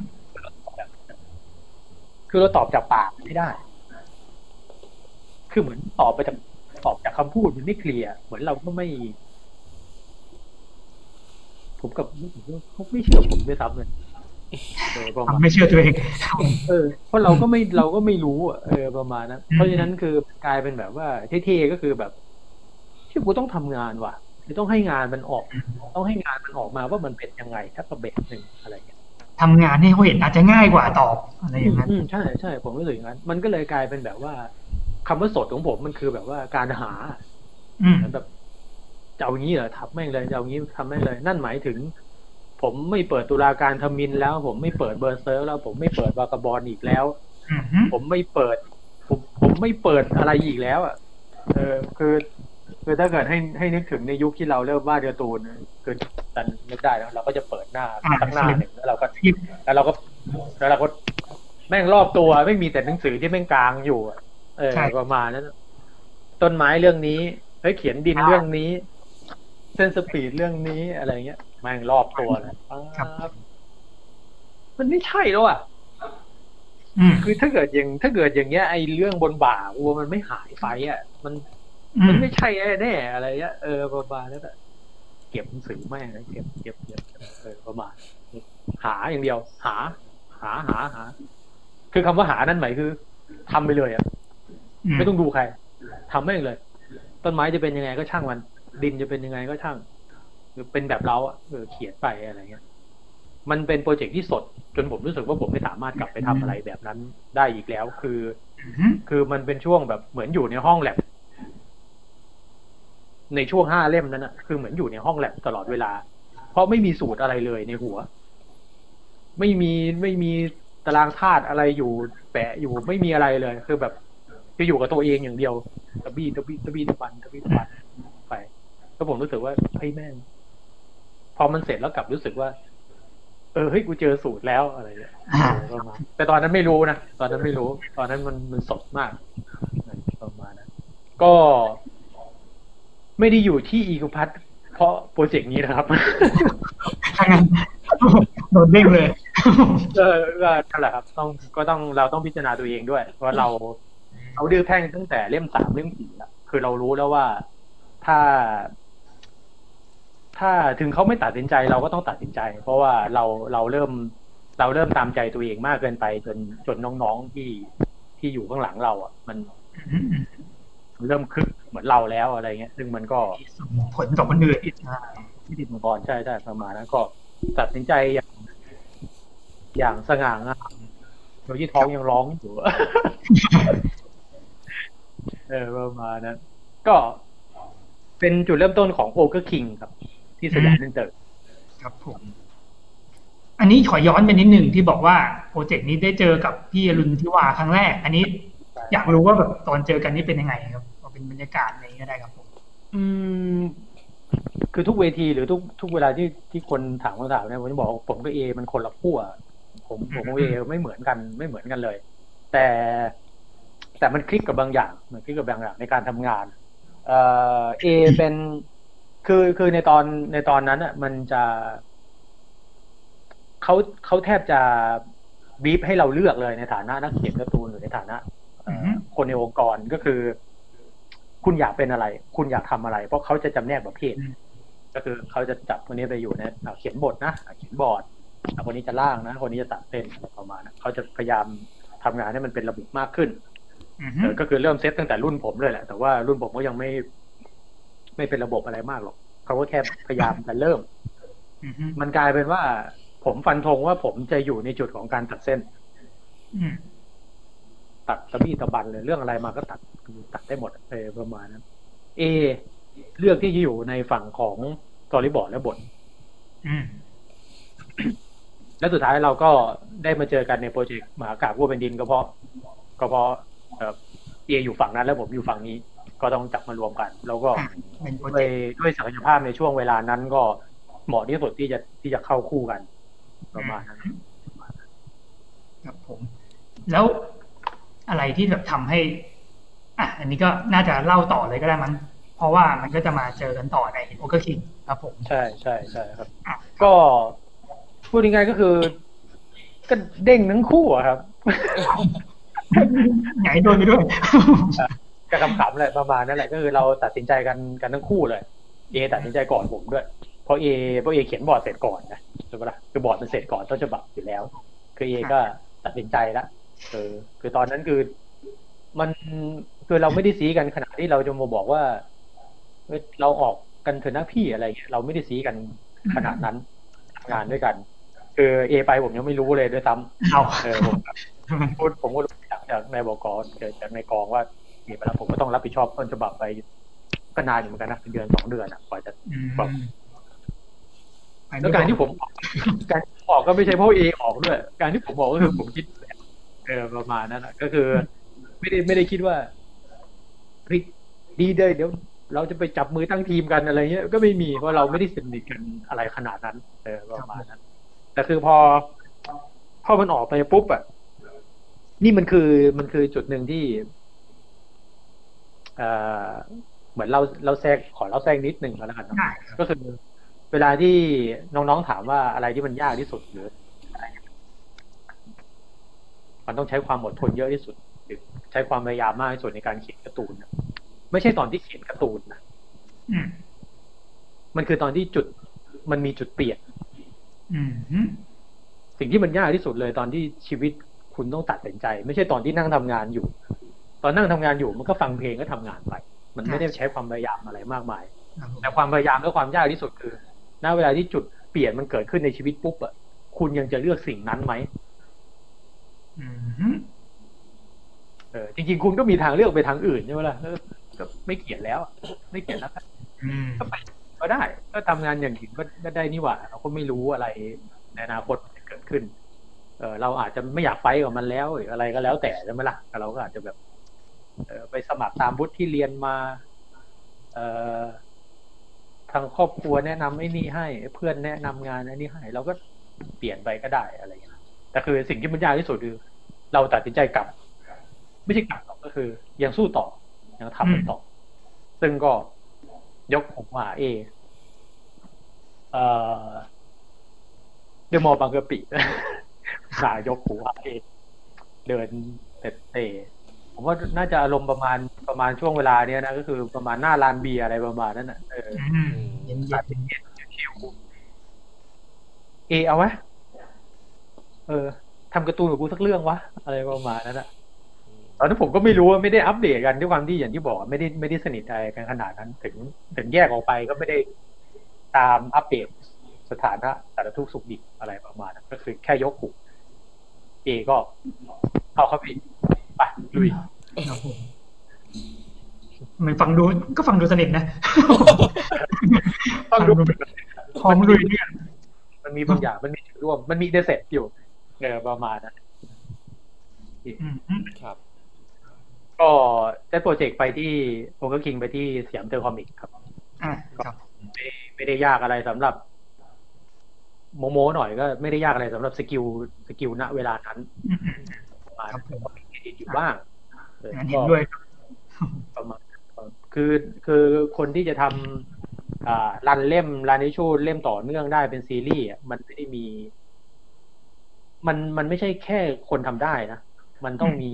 คือเราตอบจากปากไม่ได้ คือเหมือนตอบไปจากตอบจากคำพูดมันไม่เคลียร์เหมือนเราก็ไม่ ผมกับเขาไม่เชื่อผมด้วยซ้ำเลย เออประมาณไม่เชื่อตัวเองเออเพราะเราก็ไม่เราก็ไม่รู้อะเออประมาณนั้นอืมเพราะฉะนั้นคือกลายเป็นแบบว่าเท่ๆก็คือแบบที่กูต้องทำงานว่ะคือต้องให้งานมันออก ต้องให้งานมันออกมาว่ามันเป็นยังไงถ้ากับแบบหนึ่งอะไรอย่างเงี้ยทำงานให้เขาเห็นอาจจะง่ายกว่าตอบอะไรอย่างนั้นอืมใช่ใช่ผมรู้สึกอย่างนั้น มันก็เลยกลายเป็นแบบว่าคำว่าสดของผมมันคือแบบว่าการหาอืมเหมือนแบบจะเอางี้เหรอทำแม่งเลยจะเอางี้ทำแม่งเลย นั่นหมายถึง ผมไม่เปิดตุลาการทมินแล้ว ผมไม่เปิดเบอร์เซิร์ฟแล้ว ผมไม่เปิดวากาบอลอีกแล้วอืมฮึผมไม่เปิด ผมผมไม่เปิดอะไรอีกแล้วอะเออคือคือถ้าเกิดให้ให้นึกถึงในยุคที่เราเริ่มวาดการ์ตูนคือตันนึกได้แล้วเราก็จะเปิดหน้าตั้งหน้าหนึ่งแล้วเราก็หยิบแล้วเราก็แล้วเราก็แม่งรอบตัวไม่มีแต่หนังสือที่แม่งกลางอยู่อะเออประมาณนั้นต้นไม้เรื่องนี้เฮ้ยเขียนดินเรื่องนี้ เส้นสปีดเรื่องนี้อะไรเงี้ย แม่งรอบตัวเลยปั๊บมันไม่ใช่แล้วอะอืมคือถ้าเกิดอย่างถ้าเกิดอย่างเงี้ยไอ้เรื่องบนบ่าวัวมันไม่หายไปอะ มันอืมันมไม่ใช่แน่ๆอะไรเงี้ยเออประมาณนั้นอะเก็บหนังสือแม่งเลยเก็บเก็บเก็บเออประมาณหาอย่างเดียว หา หาหาหา คือคำว่าหานั่นหมายคือทำไปเลยอะไม่ต้องดูใครทำแม่งเลย ต้นไม้จะเป็นยังไงก็ช่างมัน ดินจะเป็นยังไงก็ช่าง คือเป็นแบบเราอะเออเขียนไปอะไรเงี้ย มันเป็นโปรเจกต์ที่สด จนผมรู้สึกว่าผมไม่สามารถกลับไปทำอะไรแบบนั้นได้อีกแล้ว คืออืมคือมันเป็นช่วงแบบเหมือนอยู่ในห้องแลบในช่วงห้าเล่มนั้นนะคือเหมือนอยู่ในห้องแลบตลอดเวลา เพราะไม่มีสูตรอะไรเลยในหัว ไม่มีไม่มีตารางธาตุอะไรอยู่ แปะอยู่ไม่มีอะไรเลย คือแบบคืออยู่กับตัวเองอย่างเดียวตะบี้ตะบี้ตะบี้ตะบันตะบี้ตะบันไปแล้วผมรู้สึกว่าเฮ้ยแม่ง พอมันเสร็จแล้วกลับรู้สึกว่า เออเฮ้ยกูเจอสูตรแล้วอะไรอย่างเงี้ยอ่าประมาณแต่ตอนนั้นไม่รู้นะตอนนั้นไม่รู้ ตอนนั้นมันมันสดมากประมาณนั้นก็ไม่ได้อยู่ที่อีกุพัทเพราะโปรเจกต์นี้นะครับถ้างั้นโดนเด้งเลยเออก็นั่นแหละครับ ต้องก็ต้องเราต้องพิจารณาตัวเองด้วย เพราะเราเราดื้อแพ่งตั้งแต่เล่มสามเล่มสี่แล้วคือเรารู้แล้วว่าถ้า ถ้าถึงเขาไม่ตัดสินใจเราก็ต้องตัดสินใจ เพราะว่าเราเราเริ่มเราเริ่มตามใจตัวเองมากเกินไป จนจนน้องๆที่ที่อยู่ข้างหลังเรา อะ มันอืมเริ่มคึกเหมือนเราแล้วอะไรเงี้ย ซึ่งมันก็ส่งผลต่อคนอื่นอีกที่ติดมังกรใช่ใช่ประมาณนั้นก็ตัดสินใจอย่างอย่างสง่างามโดยที่ท้องยังร้องอยู่เออประมาณนั้นก็เป็นจุดเริ่มต้นของ Ogre King ครับ ที่สยามอินเตอร์ครับผมอันนี้ขอย้อนไปนิดหนึ่งที่บอกว่าโปรเจกต์นี้ได้เจอกับพี่อรุณทิวาครั้งแรก อันนี้อยากรู้ว่าแบบตอนเจอกันนี่เป็นยังไงครับเอาเป็นบรรยากาศอะไรก็ได้ครับผม อืม คือทุกเวทีหรือทุกทุกเวลาที่ที่คนถามคำถามเนี่ยผมจะบอกว่าผมกับเอมันคนละขั้วผมผมกับเอไม่เหมือนกันไม่เหมือนกันเลย แต่แต่มันคลิกกับบางอย่างมันคลิกกับบางอย่างในการทำงานเอ่อเอเป็น คือคือในตอนในตอนนั้นอะ มันจะเขาเขาแทบจะบีบให้เราเลือกเลยในฐานะนักเขียนการ์ตูนหรือในฐานะเอ่ออคนในองค์กรก็คือ คุณอยากเป็นอะไร คุณอยากทำอะไร เพราะเขาจะจำแนกประเภทก็คือเขาจะจับคนนี้ไปอยู่ในอะเขียนบทนะอะเขียนบอร์ดอะคนนี้จะล่างนะคนนี้จะตัดเส้นอะไรประมาณนั้นเขาจะพยายามทำงานให้มันเป็นระบบมากขึ้นอืมเออก็คือเริ่มเซตตั้งแต่รุ่นผมเลยแหละแต่ว่ารุ่นผมก็ยังไม่ ไม่เป็นระบบอะไรมากหรอกเขาก็แค่พยายามจะเริ่มอืมมันกลายเป็นว่า ผมฟันธงว่าผมจะอยู่ในจุดของการตัดเส้นอืมตัดตะบี้ตะบันเลยเรื่องอะไรมาก็ตัดตัดได้หมดเออประมาณนั้นเอเลือกที่จะอยู่ในฝั่งของสตอรี่บอร์ดและบทอืมและสุดท้ายเราก็ได้มาเจอกันในโปรเจกต์มหากาพย์วัวเป็นดินก็เพราะก็เพราะเออเออยู่ฝั่งนั้นแล้วผมอยู่ฝั่งนี้ ก็ต้องจับมารวมกัน แล้วก็อะเป็นโปรด้เจวยกต์ด้วยศักยภาพในช่วงเวลานั้นก็เหมาะที่สุดที่จะที่จะเข้าคู่กันประมาณนั้นครับผม แล้วอะไรที่แบบทำให้อะอันนี้ก็น่าจะเล่าต่อเลยก็ได้มั้งเพราะว่ามันก็จะมาเจอกันต่อในโอเ r คิงครับผมใช่ใช่ใช่ครับอะก็พูดง่ายๆก็คือ ก็เด้งทั้งคู่อะครับไหนโดนไปด้วย ก็ขำๆแหละประมาณนั่นแหละก็คือเราตัดสินใจกันกันทั้งคู่เลยเอตัดสินใจก่อนผมด้วย เพราะเอเพราะเอเขียนบอร์ดเสร็จก่อนนะใช่ปะล่ะคือบอร์ดมันเสร็จก่อนต้นฉบับอยู่แล้ว คือเอก็ตัดสินใจแล้วเออคือตอนนั้นคือมันคือเราไม่ได้ซีกันขนาดที่เราจะมาบอกว่าเฮ้ยเราออกกันเถอะนะพี่อะไรเงี้ยเราไม่ได้ซีกันขนาดนั้นทำงานด้วยกันคือเอไปผมยังไม่รู้เลยด้วยซ้ำเอาเออผมพูดผมก็รู้จากจากในบกจากจากในกองว่า เคไปแล้วผมก็ต้องรับผิดชอบต้นฉบับไปก็นานอยู่เหมือนกันนะเป็นเดือนสองเดือนอะกว่าจะอืมแบบไปไม่แล้วการที่ผมการที่ผมออกก็ไม่ใช่เพราะเอออกด้วย การที่ผมบอกก็คือผมคิดเออประมาณนั้นอะก็คือ ไม่ได้ไม่ได้คิดว่าเฮ้ยดีเลยเดี๋ยวเราจะไปจับมือตั้งทีมกันอะไรเงี้ยก็ไม่มีเพราะเราไม่ได้สนิทกันอะไรขนาดนั้น เออประมาณนั้น แต่คือพอพอมันออกไปปุ๊บอะนี่มันคือมันคือจุดหนึ่งที่ เอ่อเหมือนเราเราแทรกขอเราแทรกนิดหนึ่งก็แล้วกันเนอะได้ครับก็คือ เวลาที่น้องๆถามว่าอะไรที่มันยากที่สุดหรืออะไรเงี้ยมันต้องใช้ความอดทนเยอะที่สุดหรือใช้ความพยายามมากที่สุดในการเขียนการ์ตูนนะไม่ใช่ตอนที่เขียนการ์ตูนนะอืมมันคือตอนที่จุดมันมีจุดเปลี่ยนอืมอืมสิ่งที่มันยากที่สุดเลยตอนที่ชีวิตคุณต้องตัดสินใจ ไม่ใช่ตอนที่นั่งทำงานอยู่ ตอนนั่งทำงานอยู่มันก็ฟังเพลงก็ทำงานไป มันไม่ได้ใช้ความพยายามอะไรมากมายครับผมแต่ความพยายามและความยากที่สุดคือณเวลาที่จุดเปลี่ยนมันเกิดขึ้นในชีวิตปุ๊บอะคุณยังจะเลือกสิ่งนั้นไหมอืมเออจริง ๆ คุณก็มีทางเลือกไปทางอื่นใช่ไหมล่ะเออก็ไม่เขียนแล้วอะไม่เขียนแล้วอืมก็ไปก็ได้ ก็ทำงานอย่างอื่นก็ก็ได้นี่หว่า เราก็ไม่รู้อะไรในอนาคตมันจะเกิดขึ้น เออเราอาจจะไม่อยากไฟท์กับมันแล้วหรืออะไรก็แล้วแต่ใช่ไหมล่ะแต่เราก็อาจจะแบบเออ ไปสมัครตามวุฒิที่เรียนมาเออทางครอบครัวแนะนำไอ้นี่ให้ เพื่อนแนะนำงานไอ้นี่ให้เราก็เปลี่ยนไปก็ได้อะไรอย่างเงี้ยแต่คือสิ่งที่มันยากที่สุดคือ เราตัดสินใจกลับ ไม่ใช่กลับหรอกก็คือ ยังสู้ต่อยังทำมันต่อ ซึ่งก็ยกผมว่าเอเอ่อเดอะมอลล์บางกะปิสายกหูว่าเอเดินเตะเตะ ผมว่าน่าจะอารมณ์ประมาณประมาณช่วงเวลาเนี้ยนะก็คือประมาณหน้าลานเบียร์อะไรประมาณนั้นน่ะเอออืมเย็นเย็ตัดนสินใจชิวๆเอเอาไหมเออทำการ์ตูนกับกูสักเรื่องวะอะไรประมาณนั้นอะตอนนั้นผมก็ไม่รู้ว่าไม่ได้อัปเดตกันด้วยความที่อย่างที่บอกไม่ได้ไม่ได้สนิทอะไรกันขนาดนั้น ถึงถึงแยกออกไปก็ไม่ได้ตามอัปเดตสถานะสารทุกข์สุขดิบอะไรประมาณนั้นก็คือแค่ยกหูเอก็เอาครับพี่ ไปลุยครับผมมันฟังดูก็ฟังดูสนิทนะฟังดูพร้อมลุยเนี่ยมันมีบางอย่างมันมีจุดร่วม มันมีเดเซตอยู่เออประมาณนั้นอืมอืมครับ ก็ได้โปรเจกต์ไปที่โอเ r อร์คิงไปที่สยามเจอคอมิกครับอ่าครับไม่ไม่ได้ยากอะไรสำหรับ โมโมหน่อยก็ไม่ได้ยากอะไรสำหรับสกิลสกิลณเวลานั้นอืมอืมประมาณครับ ผมก็มีเครดิตอยู่บ้างเอองั้นเห็ก็นด้วยประมาณคือคือคนที่จะทำอ่ารันเล่มรันนิชูเล่มต่อเนื่องได้เป็นซีรีส์อะมันไม่ได้มี มันมันไม่ใช่แค่คนทำได้นะ มันต้องมี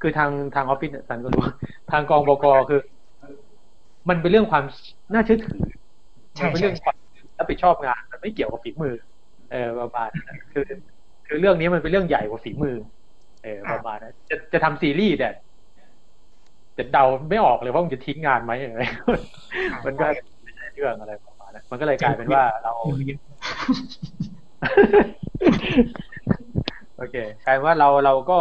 คือทางทางออฟฟิศสันก็รู้ ทางกองบกคือ มันเป็นเรื่องความน่าเชื่อถือใช่มันเป็นใช่เรื่องความรับผิดชอบงาน มันไม่เกี่ยวกับฝีมือ เออประมาณนั้นคือคือเรื่องนี้มันเป็นเรื่องใหญ่กว่าฝีมือ เออประมาณนั้นจะจะทำซีรีส์เนี่ยจะเดาไม่ออกเลยว่ามันจะทิ้งงานไหมอะไรมันก็ไม่ใช่เรื่องอะไรประมาณนั้นมันก็เลยกลายเป็นว่าเราโอเคกลายเป็นว่าเราเราก็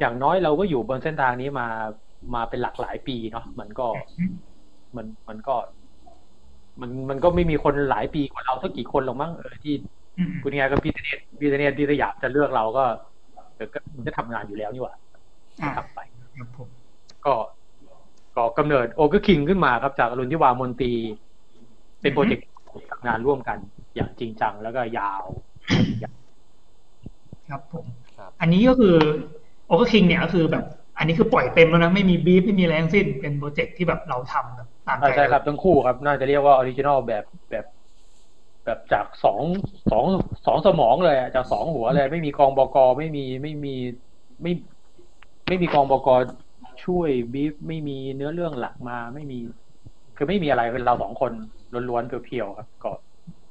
อย่างน้อยเราก็อยู่บนเส้นทางนี้มามาเป็นหลักหลายปีเนาะมันก็มันมันก็ มันมันก็ไม่มีคนหลายปีกว่าเราสักกี่คนหรอกมั้งเออที่อืมคุณยังไงก็พิเศษพิเศษที่สยามจะเลือกเราก็ เออก็มันจะทำงานอยู่แล้วนี่หว่าอ่าทำไปครับผมก็ก็กำเนิดโอเ r อร์คิงขึ้นมาครับจากอรุณทิวามนตรี เป็นโปรเจกต์ทำงานร่วมกันอย่างจริงจังแล้วก็ยาว ครับผมครับอันนี้ก็คือโอเ r อร์คิงเนี่ยก็คือแบบ อันนี้คือปล่อยเต็มแล้วนะไม่มีบีฟไม่มีอะไรทั้งสิ้นเป็นโปรเจกต์ที่แบบเราทำแบบตามอ่าใจใช่ครับทั้งคู่ครับ น่าจะเรียกว่า original แบบแบบ แบบจากสองสองสองสมองเลยอะจากสองหัวเลย ไม่มีกองบกไม่มีไม่มีไม่ไม่มีกองบกช่วยบีฟไม่มีเนื้อเรื่องหลักมาไม่มี คือไม่มีอะไรเป็นเราสองคนล้วนๆเพียวๆครับ ก็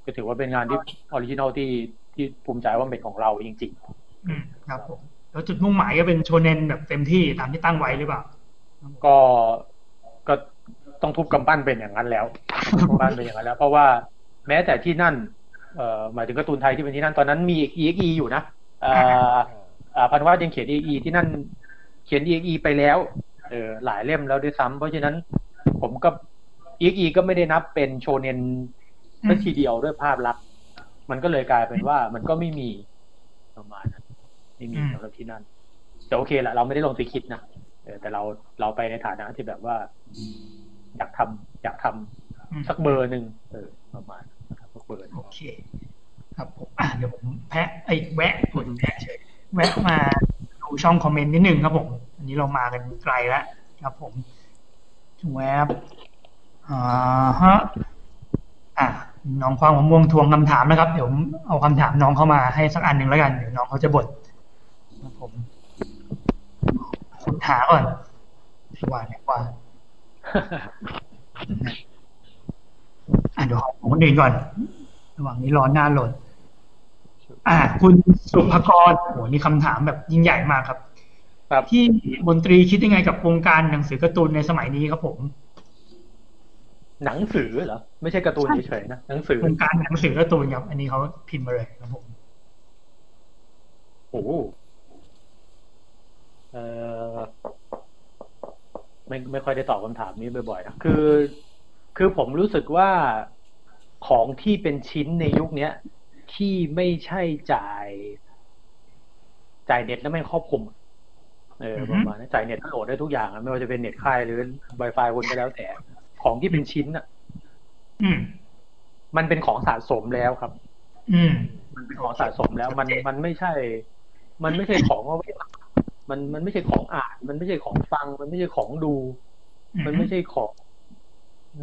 ก็ถือว่าเป็นงานที่ออริจินอลที่ที่ภูมิใจว่าเป็นของเราจริงอืมครับผมแล้วจุดมุ่งหมายก็เป็นโชเนนแบบเต็มที่ตามที่ตั้งไว้หรือเปล่าๆก็ก็ต้องทุบกำปั้นเป็นอย่างนั้นแล้วกำปั้นเป็นอย่างนั้นแล้ว เพราะว่า แม้แต่ที่นั่นเอ่อหมายถึงการ์ตูนไทยที่เป็นที่นั่นตอนนั้นมี EXE อยู่นะเอ่ออ่าพันวาดยังเขียน EXE ที่นั่นเขียน EXE ไปแล้วเออหลายเล่มแล้วด้วยซ้ำเพราะฉะนั้นผมก็ EXE ก็ไม่ได้นับเป็นโชเนนสักทีเดียวด้วยภาพลักษณ์มันก็เลยกลายเป็นว่ามันก็ไม่มีประมาณนั้นไม่มีสำหรับที่นั่นแต่โอเคละเราไม่ได้ลงไปคิดนะเออแต่เราเราไปในฐานะที่แบบว่า อยากทำอยากทำอืมสักเบอร์หนึ่งเออประมาณนะครับสัก เบอร์หนึ่งโอเค ครับผมอะเดี๋ยวผมแพะไอ้ยแวะผมแพะเฉยแวะมาดูช่องคอมเมนต์นิดนึงครับผมอันนี้เรามากันไกลแล้วครับผมแวบอ่าฮะอะน้องความมะม่วงทวงคำถามนะครับ เดี๋ยวผมเอาคำถามน้องเข้ามาให้สักอันหนึ่งแล้วกันเดี๋ยวน้องเขาจะบ่นครับผมคุณหาก่อนว่าเนี่ยว่าอะเดี๋ยวของคนอื่นก่อน ระหว่างนี้ร้อนหน้าโหลดอ่า คุณสุภกรโหนี่คำถามแบบยิ่งใหญ่มากครับครับที่มนตรีคิดยังไงกับวงการหนังสือการ์ตูนในสมัยนี้ครับผม หนังสือเหรอไม่ใช่การ์ตูนเฉยๆนะหนังสือวงการหนังสือการ์ตูนครับอันนี้เขาพิมพ์มาเลยครับผมโอ้โหเออไม่ไม่ค่อยได้ตอบคำถามนี้บ่อยๆนะคือ คือผมรู้สึกว่า ของที่เป็นชิ้นในยุคเนี้ยที่ไม่ใช่จ่าย จ่ายเน็ตแล้วไม่ครอบคลุมเออประมาณนั้นจ่ายเน็ตก็โหลดได้ทุกอย่างอะไม่ว่าจะเป็นเน็ตค่ายหรือ Wi-Fi คนก็แล้วแต่ ของที่เป็นชิ้นอะอืมมันเป็นของสะสมแล้วครับ อืมมันเป็นของสะสมแล้ว มันมันไม่ใช่ มันไม่ใช่ของเอาไว้มันมันไม่ใช่ของอ่าน มันไม่ใช่ของฟัง มันไม่ใช่ของดู มันไม่ใช่ของ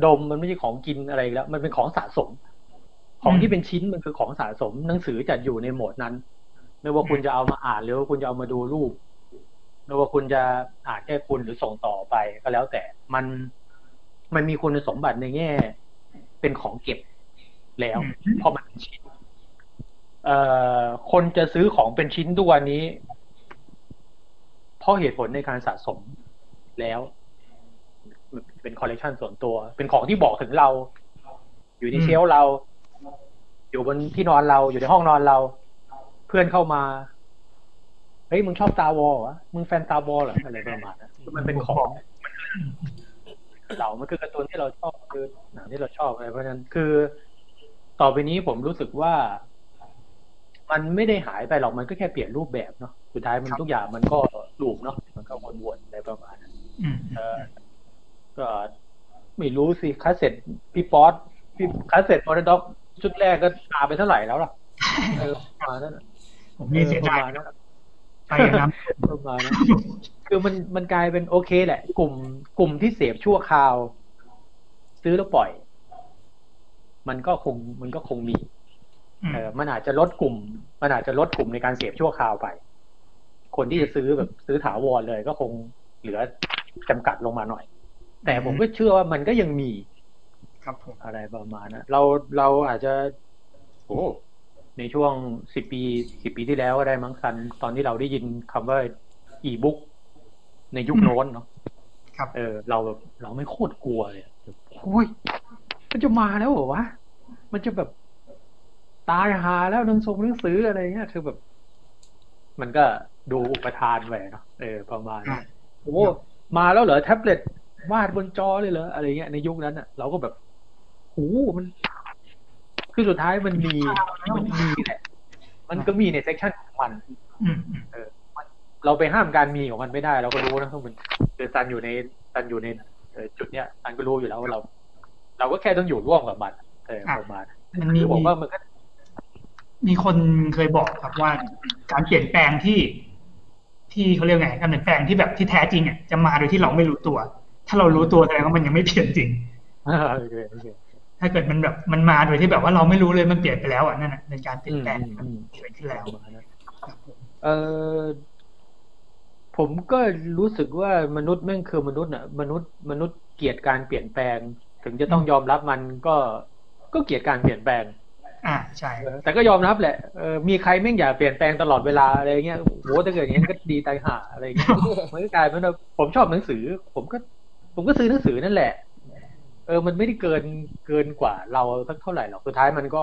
ดมมันไม่ใช่ของกินอะไรแล้ว มันเป็นของสะสม ของที่เป็นชิ้นมันคือของสะสม หนังสือจะอยู่ในโหมดนั้น ไม่ว่าคุณจะเอามาอ่านหรือว่าคุณจะเอามาดูรูปไม่ว่าคุณจะอ่านแค่คุณหรือส่งต่อไปก็แล้วแต่มันมันมีคุณสมบัติในแง่ เป็นของเก็บแล้วอืมเพราะมันเป็นชิ้นเอ่อคนจะซื้อของเป็นชิ้นทุกวันนี้ เพราะเหตุผลในการสะสมแล้ว เป็นคอลเลกชันส่วนตัว เป็นของที่บอกถึงเรา อยู่ในอืมเชลฟ์เรา อยู่บนที่นอนเราอยู่ในห้องนอนเรา เพื่อนเข้ามาเฮ้ยมึงชอบตาวอลวะมึงแฟนตาวอลเหรออะไรประมาณนั้นมันเป็นของเรามันคือการ์ตูนที่เราชอบคือหนังที่เราชอบอะไรเพราะฉะนั้นคือ ต่อไปนี้ผมรู้สึกว่า มันไม่ได้หายไปหรอกมันก็แค่เปลี่ยนรูปแบบเนาะสุดท้ายมันทุกอย่างมันก็ลูปเนาะมันก็วนๆอะไรประมาณนั้นอืมเออ ก็ไม่รู้สิคาสเซ็ตพี่ป๊อตพี่คาสเซ็ตมอร์ด็อกชุดแรกก็ตาไปเท่าไหร่แล้วล่ะเออประมาณนั้นอะผมนี่เสียปดายระมาณนั้นอะไปอย่างนั้นประมาณนั้นคือมันมันกลายเป็นโอเคแหละ กลุ่มกลุ่มที่เสพชั่วคราว ซื้อแล้วปล่อย มันก็คงมันก็คงมีอืมเออมันอาจจะลดกลุ่ม มันอาจจะลดกลุ่มในการเสพชั่วคราวไป คนที่จะซื้อแบบซื้อถาวรเลยก็คงเหลือจำกัดลงมาหน่อย แต่ผมก็เชื่อว่ามันก็ยังมี ครับผมอะไรประมาณนะเราเราอาจจะ โอ้ในช่วงสิบปีสิบปีที่แล้วก็ได้มั้งซัน ตอนที่เราได้ยินคำว่าอีบุ๊กในยุคโน้นเนาะครับ เออ เราแบบเราไม่โคตรกลัวเลยแบบโอ้ยมันจะมาแล้วเหรอวะมันจะแบบตายหาแล้วหนังทรงหนังสืออะไรเงี้ยคือแบบ มันก็ดูอุปทานไปเนาะเออประมาณนั้นโอ้มาแล้วเหรอแท็บเล็ต วาดบนจอเลยเหรออะไรเงี้ยในยุคนั้นอะ เราก็แบบโอ้มัน คือสุดท้ายมันมีมันมีแหละมันก็มีในเซกชันของมันอืมอืมเราไปห้ามการมีของมันไม่ได้ เราก็รู้นะทุกมันคือซันอยู่ในซันอยู่ในเอ่อจุดเนี้ยซันก็รู้อยู่แล้วว่าเรา เราก็แค่ต้องอยู่ร่วมกับมันเออประมาณมันมีคือผมว่ามันก็มีคนเคยบอกครับว่า การเปลี่ยนแปลงที่ ที่เขาเรียกไงการเปลี่ยนแปลงที่แบบที่แท้จริงอะจะมาโดยที่เราไม่รู้ตัว ถ้าเรารู้ตัวแสดงว่ามันยังไม่เปลี่ยนจริงโอเคโอเคถ้าเกิดมันแบบมันมาโดยที่แบบว่าเราไม่รู้เลยมันเปลี่ยนไปแล้วอะนั่นน่ะเป็นการเปลี่ยนแปลงอืมอืมเกิดขึ้นแล้วประมาณนั้นครับผมเออผมก็รู้สึกว่ามนุษย์แม่งคือมนุษย์น่ะ มนุษย์มนุษย์เกลียดการเปลี่ยนแปลง ถึงจะต้องยอมรับมันก็ก็เกลียดการเปลี่ยนแปลง อ่าใช่เออแต่ก็ยอมรับแหละเออมีใครแม่งอยากเปลี่ยนแปลงตลอดเวลาอะไรเงี้ยโหถ้าเกิดอย่างนั้นก็ดีตายห่าอะไรเงี้ยมันก็กลายเป็นว่าผมชอบหนังสือ ผมก็ ผมก็ซื้อหนังสือนั่นแหละ เออ มันไม่ได้เกินเกินกว่าเราสักเท่าไหร่หรอกสุดท้ายมันก็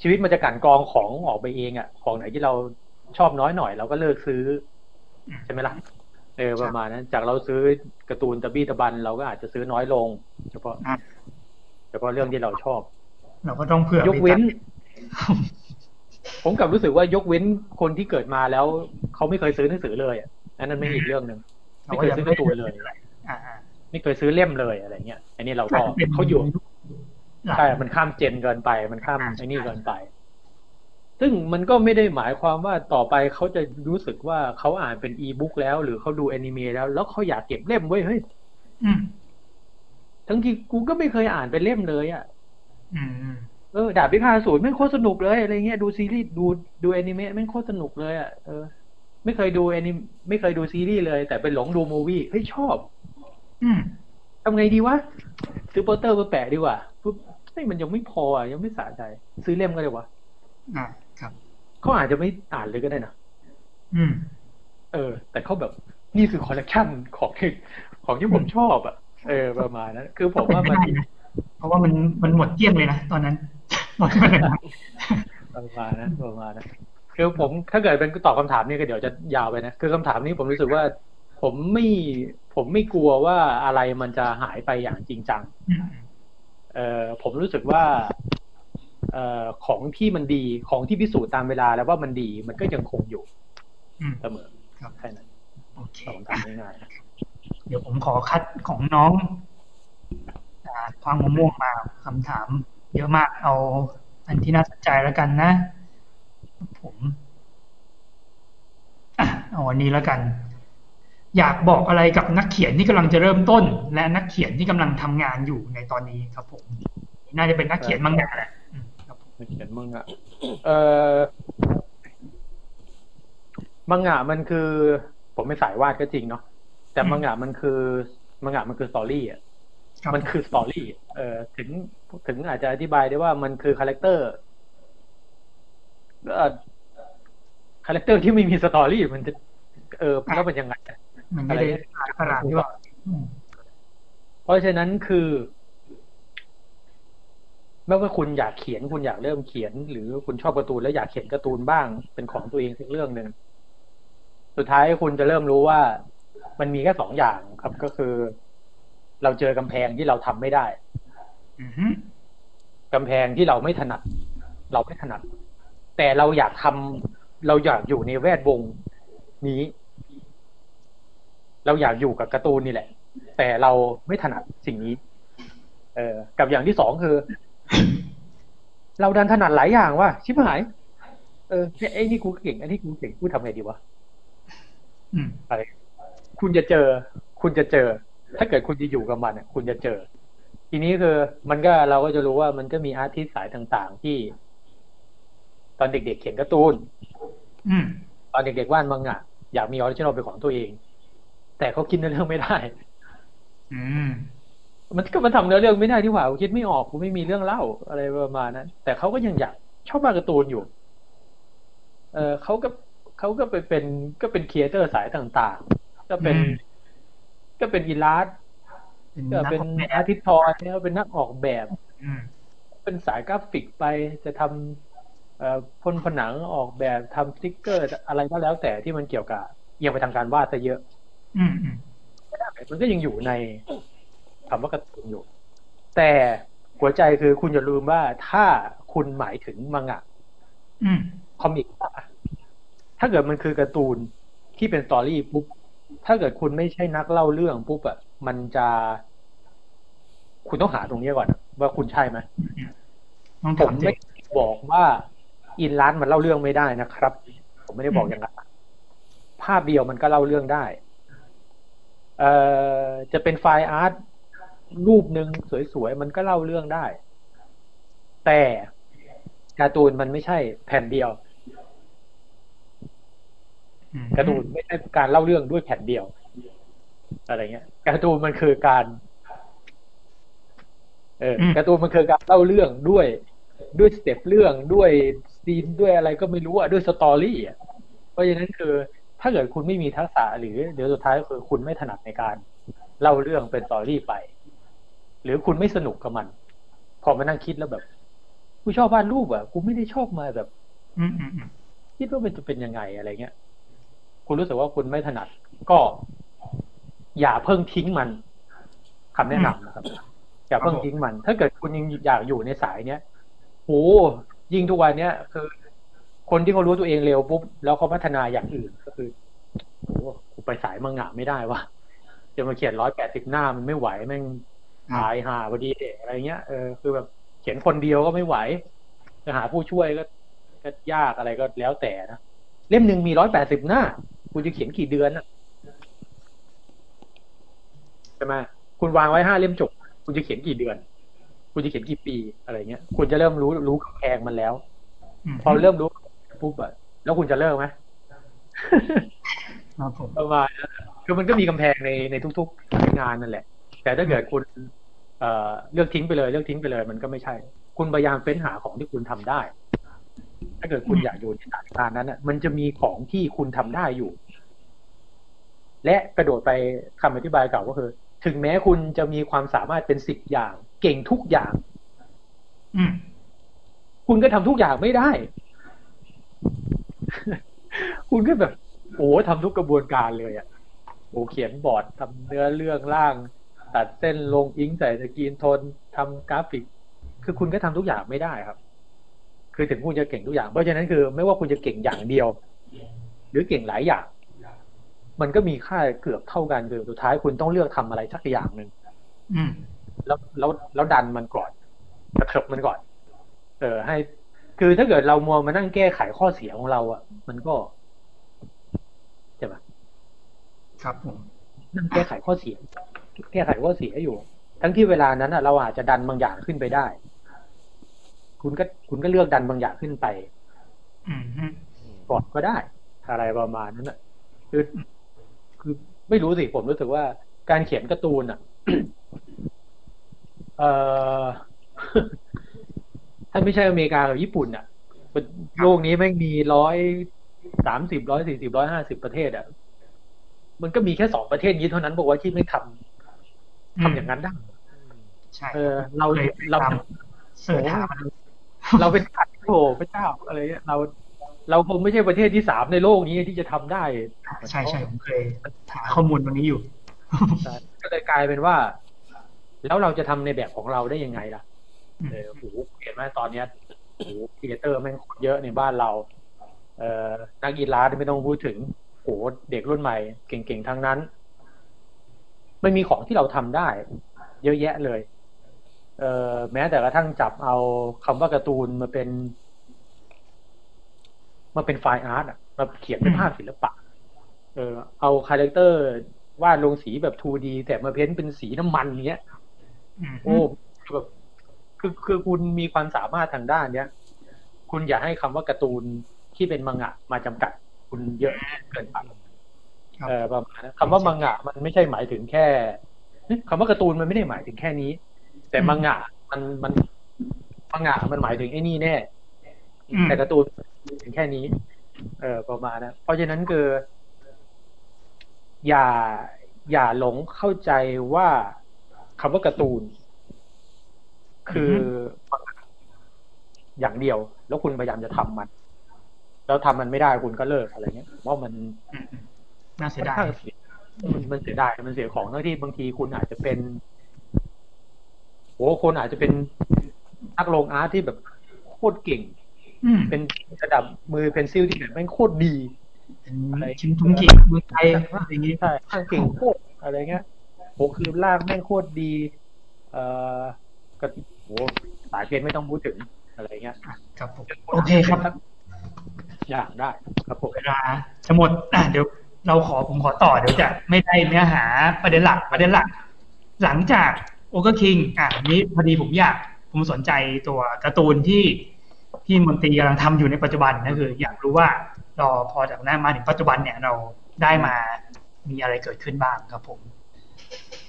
ชีวิตมันจะกลั่นกรองของออกไปเองอะของไหนที่เราชอบน้อยหน่อยเราก็เลิกซื้อ ใช่ไหมล่ะเออประมาณนั้นจากเราซื้อการ์ตูนตะบี้ตะบัน เราก็อาจจะซื้อน้อยลง เฉพาะอะเฉพาะเรื่องที่เราชอบ เราก็ต้องเผื่อยกเว้นไปตัดผมกลับรู้สึกว่ายกเว้นคนที่เกิดมาแล้ว เขาไม่เคยซื้อหนังสือเลยอะอันนั้นไม่อีกเรื่องหนึ่งไม่เคยซื้อการ์ตูนเลยอ่าอ่า ไม่เคยซื้อเล่มเลยอะไรเงี้ยอันนี้เราก็อาจจะเป็นเขาอยู่หลักใช่มันข้ามเจนเกินไป มันข้ามอ่าไอ้นี่เกินไป ซึ่งมันก็ไม่ได้หมายความว่าต่อไปเขาจะรู้สึกว่าเขาอ่านเป็นอีบุ๊กแล้ว หรือเขาดูแอนิเมะแล้ว แล้วเขาอยากเก็บเล่มไว้ยเฮ้ยอืมทั้งที่กูก็ไม่เคยอ่านเป็นเล่มเลยอะอืมอืมเออดาบพิฆาตอสูรไม่งโคตรสนุกเลยอะไรเงี้ยดูซีรีส์ดูดูแอนิเมะไม่งโคตรสนุกเลยอะเออไม่เคยดูแอนิไม่เคยดูซีรีส์เลย แต่ไปหลงดู movie เฮ้ยชอบอืม ทำไงดีวะซื้อโปสเตอร์มาแปะดีกว่าปุ๊บเฮ้ยมันยังไม่พออะยังไม่สะใจ ซื้อเล่มก็เลยวะอ่าครับเขาอาจจะไม่อ่านเลยก็ได้นะอืม เออ แต่เขาแบบนี่คือคอลเลกชันของที่ของที่ผมชอบอะเออประมาณนั้นคือผมว่ามันก็เป็นไปได้นะเพราะว่ามันมันหมดเกลี้ยงเลยนะตอนนั้นหมดไปเลยนะประมาณนั้นประมาณนั้นคือผมถ้าเกิดเป็นตอบคำถามนี่ก็เดี๋ยวจะยาวไปนะคือคำถามนี้ผมรู้สึกว่า ผมไม่ ผมไม่กลัวว่าอะไรมันจะหายไปอย่างจริงจังอืมเอ่อผมรู้สึกว่าเอ่อของที่มันดีของที่พิสูจน์ตามเวลาแล้วว่ามันดีมันก็ยังคงอยู่อืมเสมอครับแค่นั้นโอเคตอบคำถามง่ายๆนะเดี๋ยวผมขอคัดของน้องอ่าความมะม่วงมาคำถาม เยอะมากเอา อันที่น่าสนใจแล้วกันนะ ผมอะเอาอันนี้แล้วกัน อยากบอกอะไรกับนักเขียนที่กำลังจะเริ่มต้น และนักเขียนที่กำลังทำงานอยู่ในตอนนี้ครับผมน่าจะเป็นนักเขียนมังงะแหละอืมครับผมนักเขียนมังงะเอ่อมังงะมันคือ ผมไม่สายวาดก็จริงเนาะแต่มังงะมันคือมังงะมันคือ story อะครับมันคือ story เอ่อถึงถึงอาจจะอธิบายได้ว่ามันคือ character เอ่อ character ที่ไม่มี story มันจะเออแล้วมันยังไงอะ มันไม่ได้ขนาดที่ว่าอืมเพราะฉะนั้นคือ ไม่ว่าคุณอยากเขียนคุณอยากเริ่มเขียน หรือคุณชอบการ์ตูนแล้วอยากเขียนการ์ตูนบ้าง เป็นของตัวเองสักเรื่องหนึ่งสุดท้ายคุณจะเริ่มรู้ว่า มันมีแค่สองอย่างครับก็คือ เราเจอกำแพงที่เราทำไม่ได้อือฮึกำแพงที่เราไม่ถนัด เราไม่ถนัด แต่เราอยากทำเราอยากอยู่ในแวดวงนี้ เราอยากอยู่กับการ์ตูนนี่แหละ แต่เราไม่ถนัดสิ่งนี้ เออกับอย่างที่สองคือ เราดันถนัดหลายอย่างว่ะชิบหาย เออเนี่ยไอ้นี่กูเก่งไอ้นี่กูเก่งกูทำไงดีวะอืมอะไรคุณจะเจอ คุณจะเจอ ถ้าเกิดคุณจะอยู่กับมันอะคุณจะเจอ ทีนี้คือ มันก็เราก็จะรู้ว่ามันก็มี artist สายต่าง ๆ ที่ ตอนเด็ก ๆ เขียนการ์ตูนอืมตอนเด็กๆวาดมังงะอยากมี original เป็นของตัวเอง แต่เขาคิดเนื้อเรื่องไม่ได้ อืมมันก็มันทำเนื้อเรื่องไม่ได้ที่หว่ากูคิดไม่ออกกูไม่มีเรื่องเล่าอะไรประมาณนั้นแต่เขาก็ยังอยากชอบวาดการ์ตูนอยู่ เออเขาก็เขาก็ไปเป็นก็เป็น creator สายต่างๆ ก็เป็นอืมก็เป็น illustเป็นก็นักเป็นออกแบบ art toy เนี่ยเป็นนักออกแบบอืมเป็นสายกราฟิกไปจะทำเอ่อพ่นผนังออกแบบทำสติ๊กเกอร์อะไรก็แล้วแต่ที่มันเกี่ยวกับเอียงไปทางการวาดซะเยอะ อืมอืมมันก็ยังอยู่ในคำว่าการ์ตูนอยู่ แต่หัวใจคือคุณอย่าลืมว่าถ้าคุณหมายถึงมังงะอืมคอมิกอะถ้าเกิดมันคือการ์ตูนที่เป็นสตอรี่ปุ๊บถ้าเกิดคุณไม่ใช่นักเล่าเรื่องปุ๊บอะมันจะ คุณต้องหาตรงนี้ก่อนอะว่าคุณใช่ไหมต้องผถามมเจไม่บอกว่าอินร้านมันเล่าเรื่องไม่ได้นะครับ ผมไม่ได้บอกอย่างนั้นภาพเดียวมันก็เล่าเรื่องได้เอ่อ จะเป็นไฟล์อาร์ตรูปหนึ่งสวยๆ มันก็เล่าเรื่องได้ แต่การ์ตูนมันไม่ใช่แผ่นเดียวอืมการ์ตูนไม่ใช่การเล่าเรื่องด้วยแผ่นเดียว อะไรเงี้ยการ์ตูนมันคือการเอออการ์ตูนมันคือการเล่าเรื่องด้วยด้วย step เรื่องด้วย scene ด้วยอะไรก็ไม่รู้อะด้วย story อะเพราะฉะนั้นคือ ถ้าเกิดคุณไม่มีทักษะหรือเดี๋ยวสุดท้ายก็คือคุณไม่ถนัดในการเล่าเรื่องเป็น story ไป หรือคุณไม่สนุกกับมัน พอมานั่งคิดแล้วแบบกูชอบวาดรูปอะกูไม่ได้ชอบมาแบบอืมอืมอืมคิดว่ามันจะเป็นยังไงอะไรเงี้ย คุณรู้สึกว่าคุณไม่ถนัด ก็อย่าเพิ่งทิ้งมันคำแนะนำนะครับ อย่าเพิ่งทิ้งมัน ถ้าเกิดคุณยังอยากอยู่ในสายเนี้ยโหยิ่งทุกวันเนี้ยคือ คนที่เขารู้ตัวเองเร็วปุ๊บแล้วเขาพัฒนาอย่างอื่นก็คือโหกูไปสายมังงะไม่ได้วะจะมาเขียนร้อยแปดสิบหน้ามันไม่ไหวแม่งอ่าหายหาพอดีอะไรเงี้ยเออคือแบบเขียนคนเดียวก็ไม่ไหวจะหาผู้ช่วยก็ก็ยากอะไรก็แล้วแต่นะเล่มหนึ่งมีร้อยแปดสิบหน้า คุณจะเขียนกี่เดือนอะใช่ไหมคุณวางไว้ห้าเล่มจบ คุณจะเขียนกี่เดือน คุณจะเขียนกี่ปีอะไรเงี้ย คุณจะเริ่มรู้รู้กำแพงมันแล้วมพอเริ่มรู้ ปุ๊บอะแล้วคุณจะเลิกไหมครับผมประมาณนั้นคือมันก็มีกำแพงในในทุกๆงานนั่นแหละ แต่ถ้าเกิดคุณเอ่อเลือกทิ้งไปเลยเลือกทิ้งไปเลย มันก็ไม่ใช่ คุณพยายามเฟ้นหาของที่คุณทำได้ ถ้าเกิดคุณอยากอยู่ในสถานการณ์นั้นน่ะ มันจะมีของที่คุณทำได้อยู่ และกระโดดไปคำอธิบายเก่าก็คือ ถึงแม้คุณจะมีความสามารถเป็นสิบอย่าง เก่งทุกอย่าง อืมคุณก็ทำทุกอย่างไม่ได้ คุณก็แบบโอ้ทำทุกกระบวนการเลยอะ่ะโอ้เขียนบอร์ดทำเนื้อเรื่องร่าง ตัดเส้นลงอิงใส่สกรีนโทนทำกราฟิก คือคุณก็ทำทุกอย่างไม่ได้ครับ คือถึงคุณจะเก่งทุกอย่าง เพราะฉะนั้นคือ ไม่ว่าคุณจะเก่งอย่างเดียว หรือเก่งหลายอย่าง มันก็มีค่าเกือบเท่ากันคือสุดท้ายคุณต้องเลือกทำอะไรสักอย่างหนึ่งอืมแล้วแล้วแล้วดันมันก่อนกระเถิบมันก่อน เออให้ คือถ้าเกิดเรามัวมานั่งแก้ไขข้อเสียของเราอะ มันก็ใช่ไหมครับผมนั่งแก้ไขข้อเสีย แก้ไขข้อเสียอยู่ ทั้งที่เวลานั้นอะ เราอาจจะดันบางอย่างขึ้นไปได้ คุณก็คุณก็เลือกดันบางอย่างขึ้นไปอืมฮึก่อนก็ได้ อะไรประมาณนั้นอะ คือ คือไม่รู้สิผมรู้สึกว่า การเขียนการ์ตูนอะ เอ่อ ถ้าไม่ใช่อเมริกากับญี่ปุ่นอะเป็นโลกนี้แม่งมีร้อยสามสิบร้อยสี่สิบร้อยห้าสิบประเทศอะมันก็มีแค่สองประเทศนี้เท่านั้นบอกว่าที่ไม่ทำทำอย่างนั้นได้ใช่เออ เราเลยเราตามเสิร์ชหามันเราเป็นขัดโถพระเจ้าอะไรเงี้ยเรา เราคงไม่ใช่ประเทศที่สามในโลกนี้ที่จะทำได้ ใช่ใช่ผมเคยหาข้อมูลตรงนี้อยู่ใช่ก็เลยกลายเป็นว่า แล้วเราจะทำในแบบของเราได้ยังไงล่ะ เออโหเห็นไหมตอนเนี้ยโห creator แม่งเยอะในบ้านเรา เอ่อนักกีฬาที่ไม่ต้องพูดถึงโหเด็กรุ่นใหม่เก่งๆทั้งนั้นไม่มีของที่เราทำได้ เยอะแยะเลย เอ่อแม้แต่กระทั่งจับเอาคำว่าการ์ตูนมาเป็นมาเป็น fine art อะมาเขียนเป็นภาพศิลปะ เออ เอา character วาดลงสีแบบ 2D แต่มา paint เป็นสีน้ำมันเงี้ยอืมโอ้แบบ คือคือคุณมีความสามารถทางด้านเนี้ย คุณอย่าให้คำว่าการ์ตูนที่เป็นมังงะมาจำกัด คุณเยอะเกินไปครับเออประมาณนั้นคำว่ามังงะ มันไม่ใช่หมายถึงแค่เฮ้ยคำว่าการ์ตูนมันไม่ได้หมายถึงแค่นี้ แต่มังงะมันมันมังงะมันหมายถึงไอ้นี่แน่อืมแต่การ์ตูนถึงแค่นี้ เออประมาณนะเพราะฉะนั้นคือ อย่าอย่าหลงเข้าใจว่าคำว่าการ์ตูน คือออย่างเดียว แล้วคุณพยายามจะทำมัน แล้วทำมันไม่ได้คุณก็เลิกอะไรเงี้ยว่ามันอืมอืมน่าเสียค่อนดายข้างเสียมันมันเสียดายมันเสียของทั้งที่บางทีคุณอาจจะเป็นโอ้คนอาจจะเป็นนักลงอาร์ตที่แบบโคตรเก่งอืมเป็นระดับมือเพนซิลที่แบบแม่งโคตรดีอะไรชิ้นทุงจิเมืองไทยอย่างนี้ใช่ข้างเก่งโคตรอะไรเงี้ยโหคือลากแม่งโคตรดี เอ่อก็ โหสายเพชรไม่ต้องพูดถึงอะไรเงี้ยครับผมโอเคครับอย่างได้ ครับผมเวลาจะหมดอะเดี๋ยวเราขอผมขอต่อเดี๋ยวจะไม่ได้เนื้อหาประเด็นหลักประเด็นหลัก หลังจากโอเกอร์คิงอะนี้พอดีผมอยากผมสนใจตัวการ์ตูนที่ที่มนตรีกำลังทำอยู่ในปัจจุบันนะคือ อยากรู้ว่าเราพอจากนั้นมาถึงปัจจุบันเนี่ยเราได้มามีอะไรเกิดขึ้นบ้างครับผม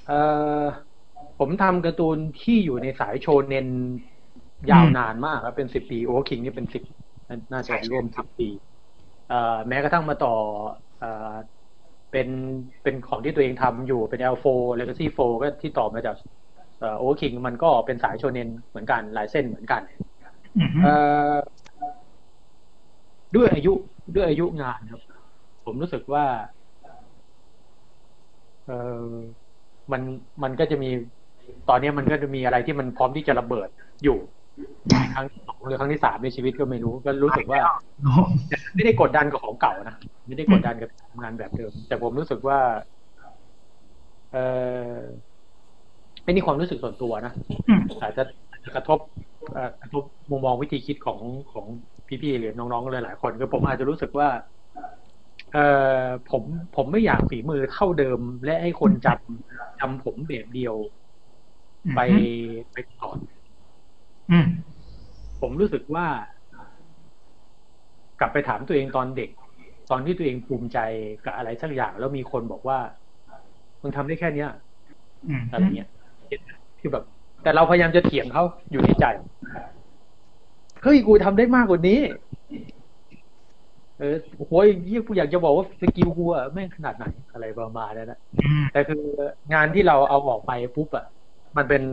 เอ่อ ผมทำการ์ตูนที่อยู่ในสายโชเนนยาวนานมากครับเป็นสิบปีโอเวอร์คิงนี่เป็นสิบน่าจะร่วมสิบปีเอ่อแม้กระทั่งมาต่อเอ่อเป็นเป็นของที่ตัวเองทำอยู่เป็น L4 Legacy 4ก็ที่ต่อมาจากเอ่อ Overking มันก็เป็นสายโชเนนเหมือนกันลายเส้นเหมือนกันอือฮึเอ่อด้วยอายุด้วยอายุงานครับ ผมรู้สึกว่า เออมันมันก็จะมี ตอนนี้มันก็จะมีอะไรที่มันพร้อมที่จะระเบิดอยู่ครั้งที่สองหรือครั้งที่สามในชีวิตก็ไม่รู้ ก็รู้สึกว่าไม่ได้กดดันกับของเก่านะไม่ได้กดดันกับทำงานแบบเดิม แต่ผมรู้สึกว่า เออไม่นี่ความรู้สึกส่วนตัวนะอาจจะกระทบกระทบมุมมองวิธีคิดของของพี่ๆหรือน้องๆเลยหลายคนคือผมอาจจะรู้สึกว่า เออผมผมไม่อยากฝีมือเท่าเดิม และให้คนจำจำผมแบบเดียว ไปไปก่อนอืมผมรู้สึกว่ากลับไปถามตัวเองตอนเด็ก ตอนที่ตัวเองภูมิใจกับอะไรสักอย่าง แล้วมีคนบอกว่ามึงทำได้แค่เนี้ยอืมอะไรเงี้ยคือแบบ แต่เราพยายามจะเถียงเขาอยู่ในใจเฮ้ยกูทำได้มากกว่านี้ เออโอ้ยยี่กูอยากจะบอกว่าสกิลกูอะแม่งขนาดไหนอะไรประมาณนั้นนะอืมแต่คืองานที่เราเอาออกไปปุ๊บอะ มันเป็น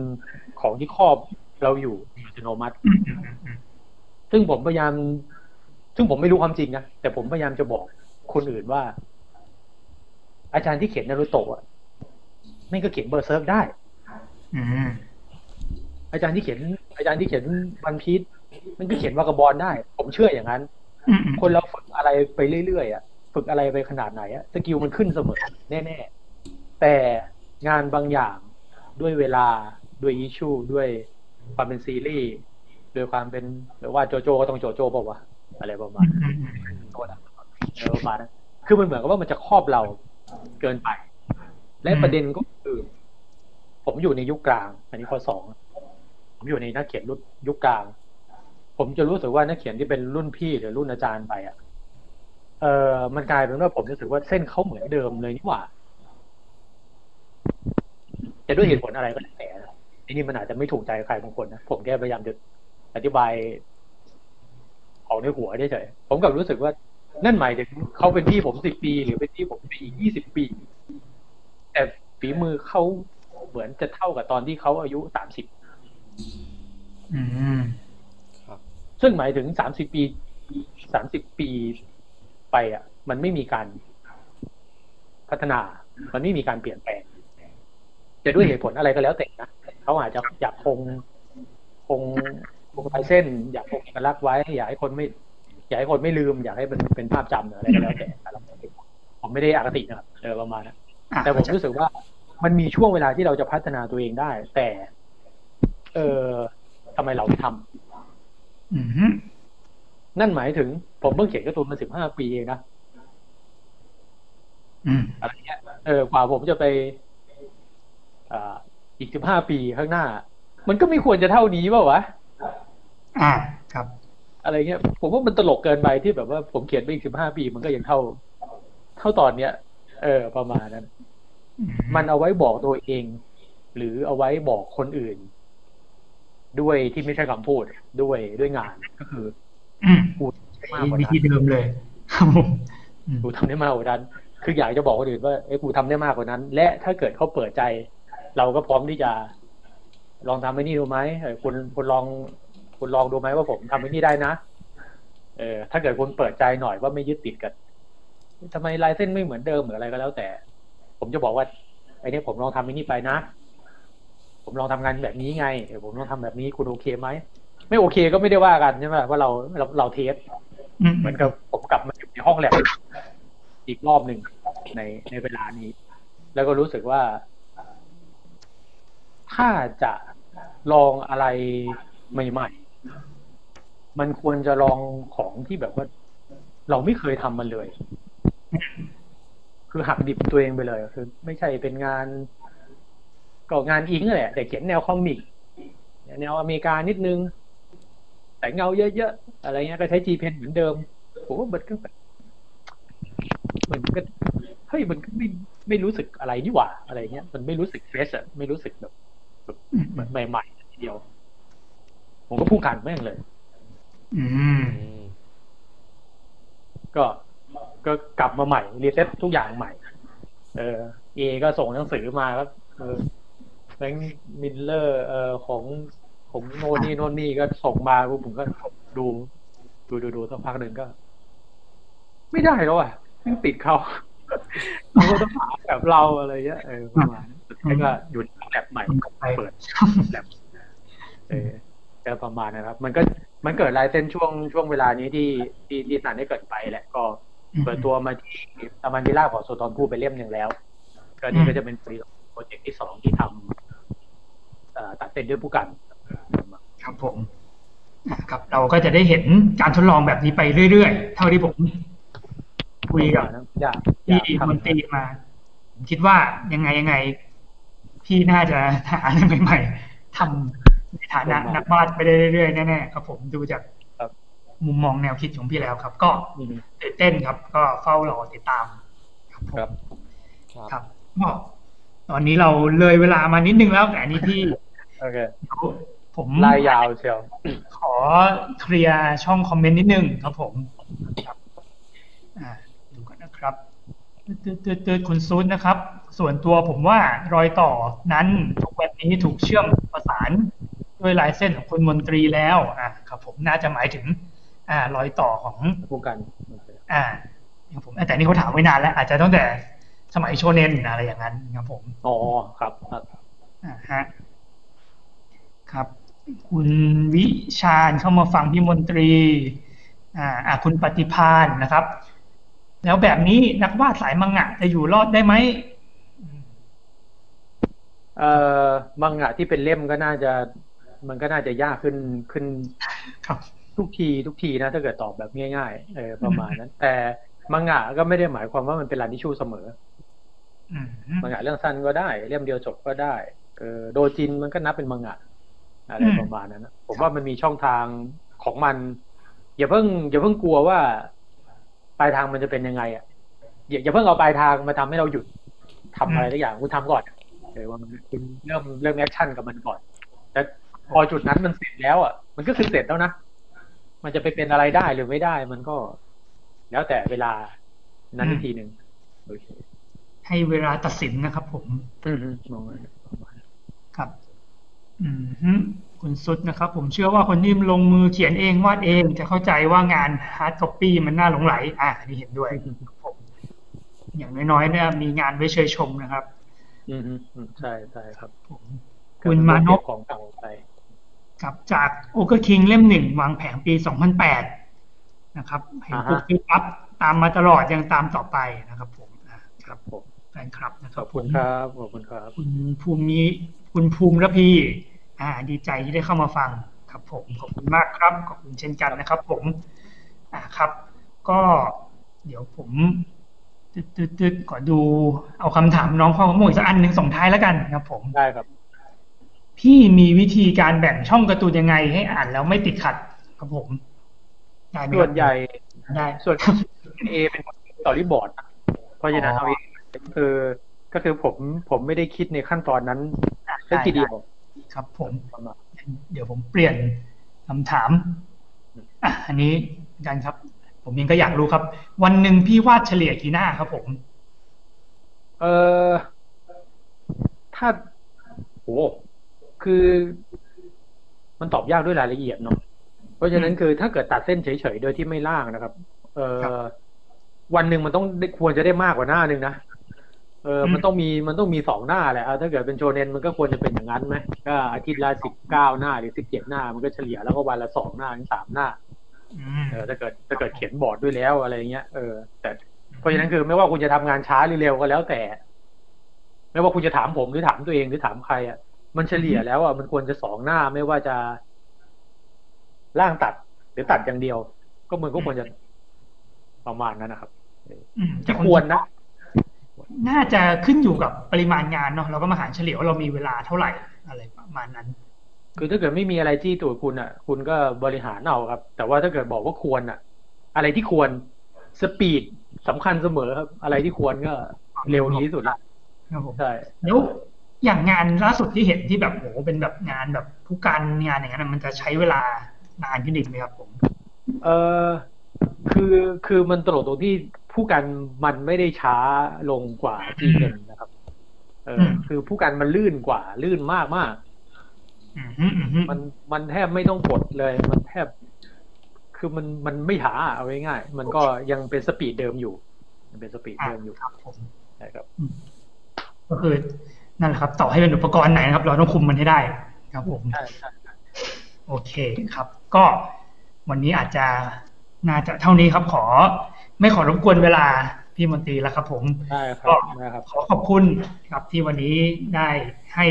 ของที่ครอบเราอยู่อัตโนมัติอืมอืมอืมซึ่งผมพยายาม ซึ่งผมไม่รู้ความจริงนะ แต่ผมพยายามจะบอกคนอื่นว่า อาจารย์ที่เขียนนารูโตะอะแม่งก็เขียน Berserk ได้อืมอาจารย์ที่เขียน อาจารย์ที่เขียนวันพีชมันก็เขียน Vagabond ได้ ผมเชื่ออย่างนั้นอืมอืมคนเราฝึกอะไรไปเรื่อยๆอะ ฝึกอะไรไปขนาดไหนอะ skill มันขึ้นเสมอแน่ๆ แต่งานบางอย่าง ด้วยเวลาด้วยอิชูด้วยความเป็นซีรีส์ด้วยความเป็นหรือว่าโจโจก็ต้องโจโจเปล่าวะอะไรประมาณโทษนะประมาณนั้นคือมันเหมือนกับว่ามันจะครอบเราเกินไป และประเด็นก็คือผมอยู่ในยุคกลาง อันนี้ข้อสองผมอยู่ในนักเขียนรุ่นยุคกลาง ผมจะรู้สึกว่านักเขียนที่เป็นรุ่นพี่หรือรุ่นอาจารย์ไปอะเออมันกลายเป็นว่าผมรู้สึกว่าเส้นเขาเหมือนเดิมเลยนี่หว่า จะด้วยเหตุผลอะไรก็แล้วแต่นะอันนี้มันอาจจะไม่ถูกใจใครบางคนนะผมแค่พยายามจะอธิบายของในหัวเฉยๆผมกลับรู้สึกว่า นั่นหมายถึงเขาเป็นพี่ผมสิบปี หรือเป็นพี่ผมไปอีกยี่สิบปี แต่ฝีมือเขาเหมือนจะเท่ากับตอนที่เขาอายุสามสิบอืมครับซึ่งหมายถึงสามสิบปีสามสิบปีไปอะ มันไม่มีการพัฒนา มันไม่มีการเปลี่ยนแปลง จะด้วยเหตุผลอะไรก็แล้วแต่นะเขาอาจจะอยากคงคงคงลายเส้น อยากคงเอกลักษณ์ไว้ อยากให้คนไม่อยากให้คนไม่ลืม อยากให้เป็นเป็นภาพจำหรืออะไรก็แล้วแต่ผมไม่ได้อคตินะครับเออประมาณนั้นอะแต่ผมรู้สึกว่ามันมีช่วงเวลาที่เราจะพัฒนาตัวเองได้ แต่ เออทำไมเราไม่ทำอืมนั่นหมายถึง ผมเพิ่งเขียนการ์ตูนมาสิบห้าปีเองนะอืมอะไรเงี้ยเออกว่าผมจะไป อ่าอีกสิบห้าปีข้างหน้า มันก็ไม่ควรจะเท่านี้เปล่าวะอ่าครับ อะไรเงี้ย ผมว่ามันตลกเกินไปที่แบบว่าผมเขียนไปอีกสิบห้าปีมันก็ยังเท่า เท่าตอนเนี้ย เออ ประมาณนั้นอืมันเอาไว้บอกตัวเอง หรือเอาไว้บอกคนอื่น ด้วยที่ไม่ใช่คำพูดด้วยด้วยงานก็คืออืมพูดมากกว่าวินั้ธีนเดิมเลยครับผมอืมกูทำได้มากกว่านั้น คืออยากจะบอกคนอื่นว่าเอ้ยกูทำได้มากกว่านั้น และถ้าเกิดเขาเปิดใจ เราก็พร้อมที่จะ ลองทำไอ้นี่ดูไหมเออคุณคุณลองคุณลองดูไหมว่าผมทำไอ้นี่ได้นะเออถ้าเกิดคุณเปิดใจหน่อยว่าไม่ยึดติดกันทำไมลายเส้นไม่เหมือนเดิมหรืออะไรก็แล้วแต่ ผมจะบอกว่าไอ้นี่ผมลองทำไอ้นี่ไปนะ ผมลองทำงานแบบนี้ไงเออผมลองทำแบบนี้คุณโอเคไหมไม่โอเคก็ไม่ได้ว่ากันใช่ไหมว่าเราเราเราเทสอืมเหมือนกับผมกลับมาอยู่ในห้องแลบอีกรอบหนึ่งในในเวลานี้ แล้วก็รู้สึกว่า ถ้าจะลองอะไรใหม่ๆ มันควรจะลองของที่แบบว่า เราไม่เคยทำมันเลย คือหักดิบตัวเองไปเลย คือ ไม่ใช่เป็นงานก็งานอิงนั่แหละ แต่เขียนแนวคอมิกแนวอเมริกานิดนึง แต่เงาเยอะๆ อะไรเงี้ยก็ใช้ G Pen เหมือนเดิมผมว่ามันก็แบบมันก็เฮ้ยมันก็ไม่ไม่รู้สึกอะไรนี่หว่าอะไรเงี้ย มันไม่รู้สึกเฟสอะไม่รู้สึกแบบ แบบอืมเหมือนใหม่ๆทีเดียว ผมก็พูดขันแม่งเลยอืมอืม ก็ก็กลับมาใหม่รีเซ็ตทุกอย่างใหม่ เออเอก็ส่งหนังสือมาครับเออแบงค์มิลเลอร์ เอ่อของของโนนนี่โนนนี่ก็ส่งมาปุ๊บผมก็ดูดูดูดูสักพักหนึ่งก็ ไม่ได้แล้วอะไม่ติดเขาเขาก็ต้องหาแบบเราอะไรเงี้ยเออประมาณนั้นสุดท้ายก็หยุด แบบใหม่ไปเปิดแบบเออแต่ประมาณนะครับ มันก็มันเกิดลายเส้นช่วงช่วงเวลานี้ที่ที่ที่นันได้เกิดไปแหละ ก็เปิดตัวมาที่ตามันดิล่าของโซตอนพูดไปเล่มหนึ่งแล้วก็นี่ก็จะเป็นโปรเจกต์ที่สองที่ทำเอ่อตัดเส้นด้วยผู้กันครับผมอะครับเราก็จะได้เห็นการทดลองแบบนี้ไปเรื่อยๆ เท่าที่ผมคุยกับอยากอพี่ยากทำมนตรีมา ผมคิดว่ายังไงยังไง พี่น่าจะหาอะไรใหม่ๆทำในฐานะนักวาดไปได้เรื่อยๆแน่ๆครับผมดูจากครับมุมมองแนวคิดของพี่แล้วครับ ก็อืมตื่นเต้นครับ ก็เฝ้ารอติดตามครับผมครับครับครับก็ตอนนี้เราเลยเวลามานิดนึงแล้วแต่อันนี้พี่โอเคเดี๋ยวผมลายยาวเชียวขอเคลียร์ช่องคอมเมนต์นิดนึงครับผมครับ อ่า ดูกันนะครับ ตืดตืดตืดคุณซูดนะครับ ส่วนตัวผมว่ารอยต่อนั้นทุกวันนี้ถูกเชื่อมประสานด้วยลายเส้นของคุณมนตรีแล้วอ่าครับผมน่าจะหมายถึง อ่ารอยต่อของผู้กันโอเคอ่าอย่างผมแต่นี่เขาถามไว้นานแล้ว อาจจะตั้งแต่สมัยโชเนนอะไรอย่างนั้นครับผมอ๋อครับครับอ่าฮะครับ คุณวิชาญเข้ามาฟังพี่มนตรี อ่าอ่าคุณปฏิพานนะครับ แล้วแบบนี้นักวาดสายมังงะจะอยู่รอดได้ไหมอืมเอ่อมังงะที่เป็นเล่มก็น่าจะ มันก็น่าจะยากขึ้นขึ้นครับทุกทีทุกทีนะ ถ้าเกิดตอบแบบง่าย ๆ เออประมาณนั้น แต่มังงะก็ไม่ได้หมายความว่ามันเป็นรันที่ชูเสมออืมมังงะเรื่องสั้นก็ได้ เล่มเดียวจบก็ได้เออโดจินมันก็นับเป็นมังงะอะไรอืมประมาณนั้นนะผมว่ามันมีช่องทางของมัน อย่าเพิ่ง อย่าเพิ่งกลัวว่า ปลายทางมันจะเป็นยังไงอะอย่าอย่าเพิ่งเอาปลายทางมาทำให้เราหยุดทำอะไรทุกอย่างคุณทำก่อนเออว่ามันคุณเริ่มเริ่ม action กับมันก่อน แต่พอจุดนั้นมันเสร็จแล้วอะ มันก็คือเสร็จแล้วนะ มันจะไปเป็นอะไรได้หรือไม่ได้ มันก็ แล้วแต่เวลานั้นอีกทีหนึ่งโอเคให้เวลาตัดสินนะครับผมอืมฮึมองไว้ประมาณนั้นครับ อืมฮึ คุณสุดนะครับ ผมเชื่อว่าคนที่ลงมือเขียนเองวาดเองจะเข้าใจว่างาน hard copy มันน่าหลงใหล อ่าอันนี้เห็นด้วยครับผมอย่างน้อยๆเนี่ยมีงานไว้เชยชมนะครับ อืมฮึอืมใช่ใช่ครับผมคุณมานพของเก่าไปกับจากโอเ r อร์คิงเล่มหนึ่งวางแผงปี 2008 นะครับเห็นอ่าฮะปุ๊บปิ๊บปั๊บตามมาตลอดยังตามต่อไปนะครับ ผมอ่าครับผมแฟนคลับนะคขรัอบบคุณผมครับขอบคุณครับ คุณภูมิคุณภูมิระพี อ่า ดีใจที่ได้เข้ามาฟังครับผม ขอบคุณมากครับ ขอบคุณเช่นกันนะครับ ผม อ่าครับ ก็เดี๋ยวผมตึ๊ดตึ๊ดตึ๊ดขอดูเอาคำถามน้องข้อมูลสักอันหนึ่งส่งท้ายแล้วกันครับ ผม ได้ครับ พี่มีวิธีการแบ่งช่องการ์ตูนยังไงให้อ่านแล้วไม่ติดขัด ครับผมได้ไหมครับส่วนใหญ่ได้ส่วนเอเป็นสตอรี่บอร์ดเพราะฉะนั้นอ๋อเอาเองคือก็คือผมผมไม่ได้คิดในขั้นตอนนั้นแค่ทีเดียว ครับผมประมาณเดี๋ยวผมเปลี่ยนคำถามอะอันนี้กันครับ ผมเองก็อยากรู้ครับ วันหนึ่งพี่วาดเฉลี่ยกี่หน้าครับ ผม เออถ้าโหคือ มันตอบยากด้วยรายละเอียดเนาะเพราะฉะนั้นคือถ้าเกิดตัดเส้นเฉยๆโดยที่ไม่ล่างนะครับ เออวันหนึ่งมันต้องได้ควรจะได้มากกว่าหน้าหนึ่งนะ เออมันต้องมีมันต้องมีสองหน้าแหละเอาถ้าเกิดเป็นโชเนนมันก็ควรจะเป็นอย่างนั้นไหมก็อาทิตย์ละสิบเก้าหน้าหรือสิบเจ็ดหน้า มันก็เฉลี่ยแล้วก็วันละสองหน้าถึงสามหน้าอืมเออถ้าเกิดถ้าเกิดเขียนบอร์ดด้วยแล้วอะไรเงี้ยเออแต่เพราะฉะนั้นคือไม่ว่าคุณจะทำงานช้าหรือเร็วก็แล้วแต่ ไม่ว่าคุณจะถามผมหรือถามตัวเองหรือถามใครอะมันเฉลี่ยแล้วอะมันควรจะสองหน้าไม่ว่าจะล่างตัดหรือตัดอย่างเดียว ก็มันก็ควรจะประมาณนั้นนะครับอืมจะควรนะ น่าจะขึ้นอยู่กับปริมาณงานเนาะเราก็มาหารเฉลี่ยว่าเรามีเวลาเท่าไหร่อะไรประมาณนั้น คือถ้าเกิดไม่มีอะไรจี้ตัวคุณอะ คุณก็บริหารเอาครับ แต่ว่าถ้าเกิดบอกว่าควรอะ อะไรที่ควรสปีดสำคัญเสมอครับ อะไรที่ควรก็เร็วที่สุดละครับผมใช่แล้วอย่างงานล่าสุดที่เห็นที่แบบโหเป็นแบบงานแบบผู้การงานอย่างนั้นนะมันจะใช้เวลานานขึ้นอีกไหมครับผม เออคือคือมันตลกตรงที่ ผู้กันมันไม่ได้ช้าลงกว่าจีเอ็นนะครับ เออ คือผู้กันมันลื่นกว่า ลื่นมากมากอืมฮึอืมฮึมันมันแทบไม่ต้องกดเลย มันแทบ คือมันมันไม่ช้าเอาง่ายๆมันก็ยังเป็นสปีดเดิมอยู่ยังเป็นสปีดอ่าเดิมอยู่ครับผมใช่ครับ ก็คือนั่นแหละครับ ต่อให้เป็นอุปกรณ์ไหนนะครับ เราต้องคุมมันให้ได้ ครับผมใช่ใช่โอเคครับ ก็วันนี้อาจจะน่าจะเท่านี้ครับขอ ไม่ขอรบกวนเวลาพี่มนตรีแล้วครับผมได้ครับได้ครับขอขอบคุณครับที่วันนี้ได้ให้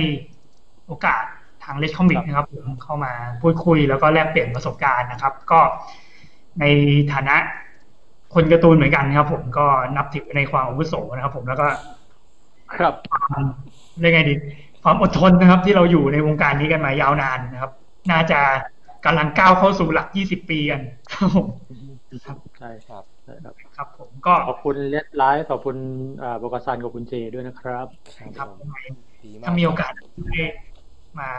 โอกาสทางเลดคอมิกนะครับผมเข้ามาพูดคุยแล้วก็แลกเปลี่ยนประสบการณ์นะครับ ก็ในฐานะคนการ์ตูนเหมือนกันนะครับ ผมก็นับถือในความอาวุโสนะครับ ผมแล้วก็ ครับความเรียกไงดีความอดทนนะครับ ที่เราอยู่ในวงการนี้กันมายาวนานนะครับ น่าจะกำลังก้าวเข้าสู่หลัก 20 ปีกันครับผมครับใช่ครับ ก็ขอบคุณเลดไลฟ์ขอบคุณอ่าโบกาซันกับคุณเจด้วยนะครับครับผมยังไงดีมากถ้ามีโอกาสได้มา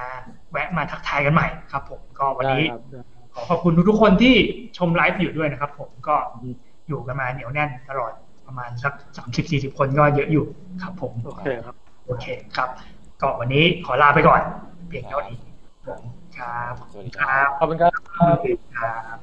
แวะมาทักทายกันใหม่ครับผมก็วันได้นี้ครับได้ขอขอบคุณทุกๆคนที่ชมไลฟ์อยู่ด้วยนะครับ ผมก็อืมอยู่กันมาเหนียวแน่นตลอดประมาณสักสามสิบสี่สิบคนก็เยอะอยู่ครับผมโอเคครับโอเคครับ ก็วันนี้ขอลาไปก่อน เพียงเท่านี้ผมครับ สวัสดีคครัรับบขอบคุณครับสวัสดีครับ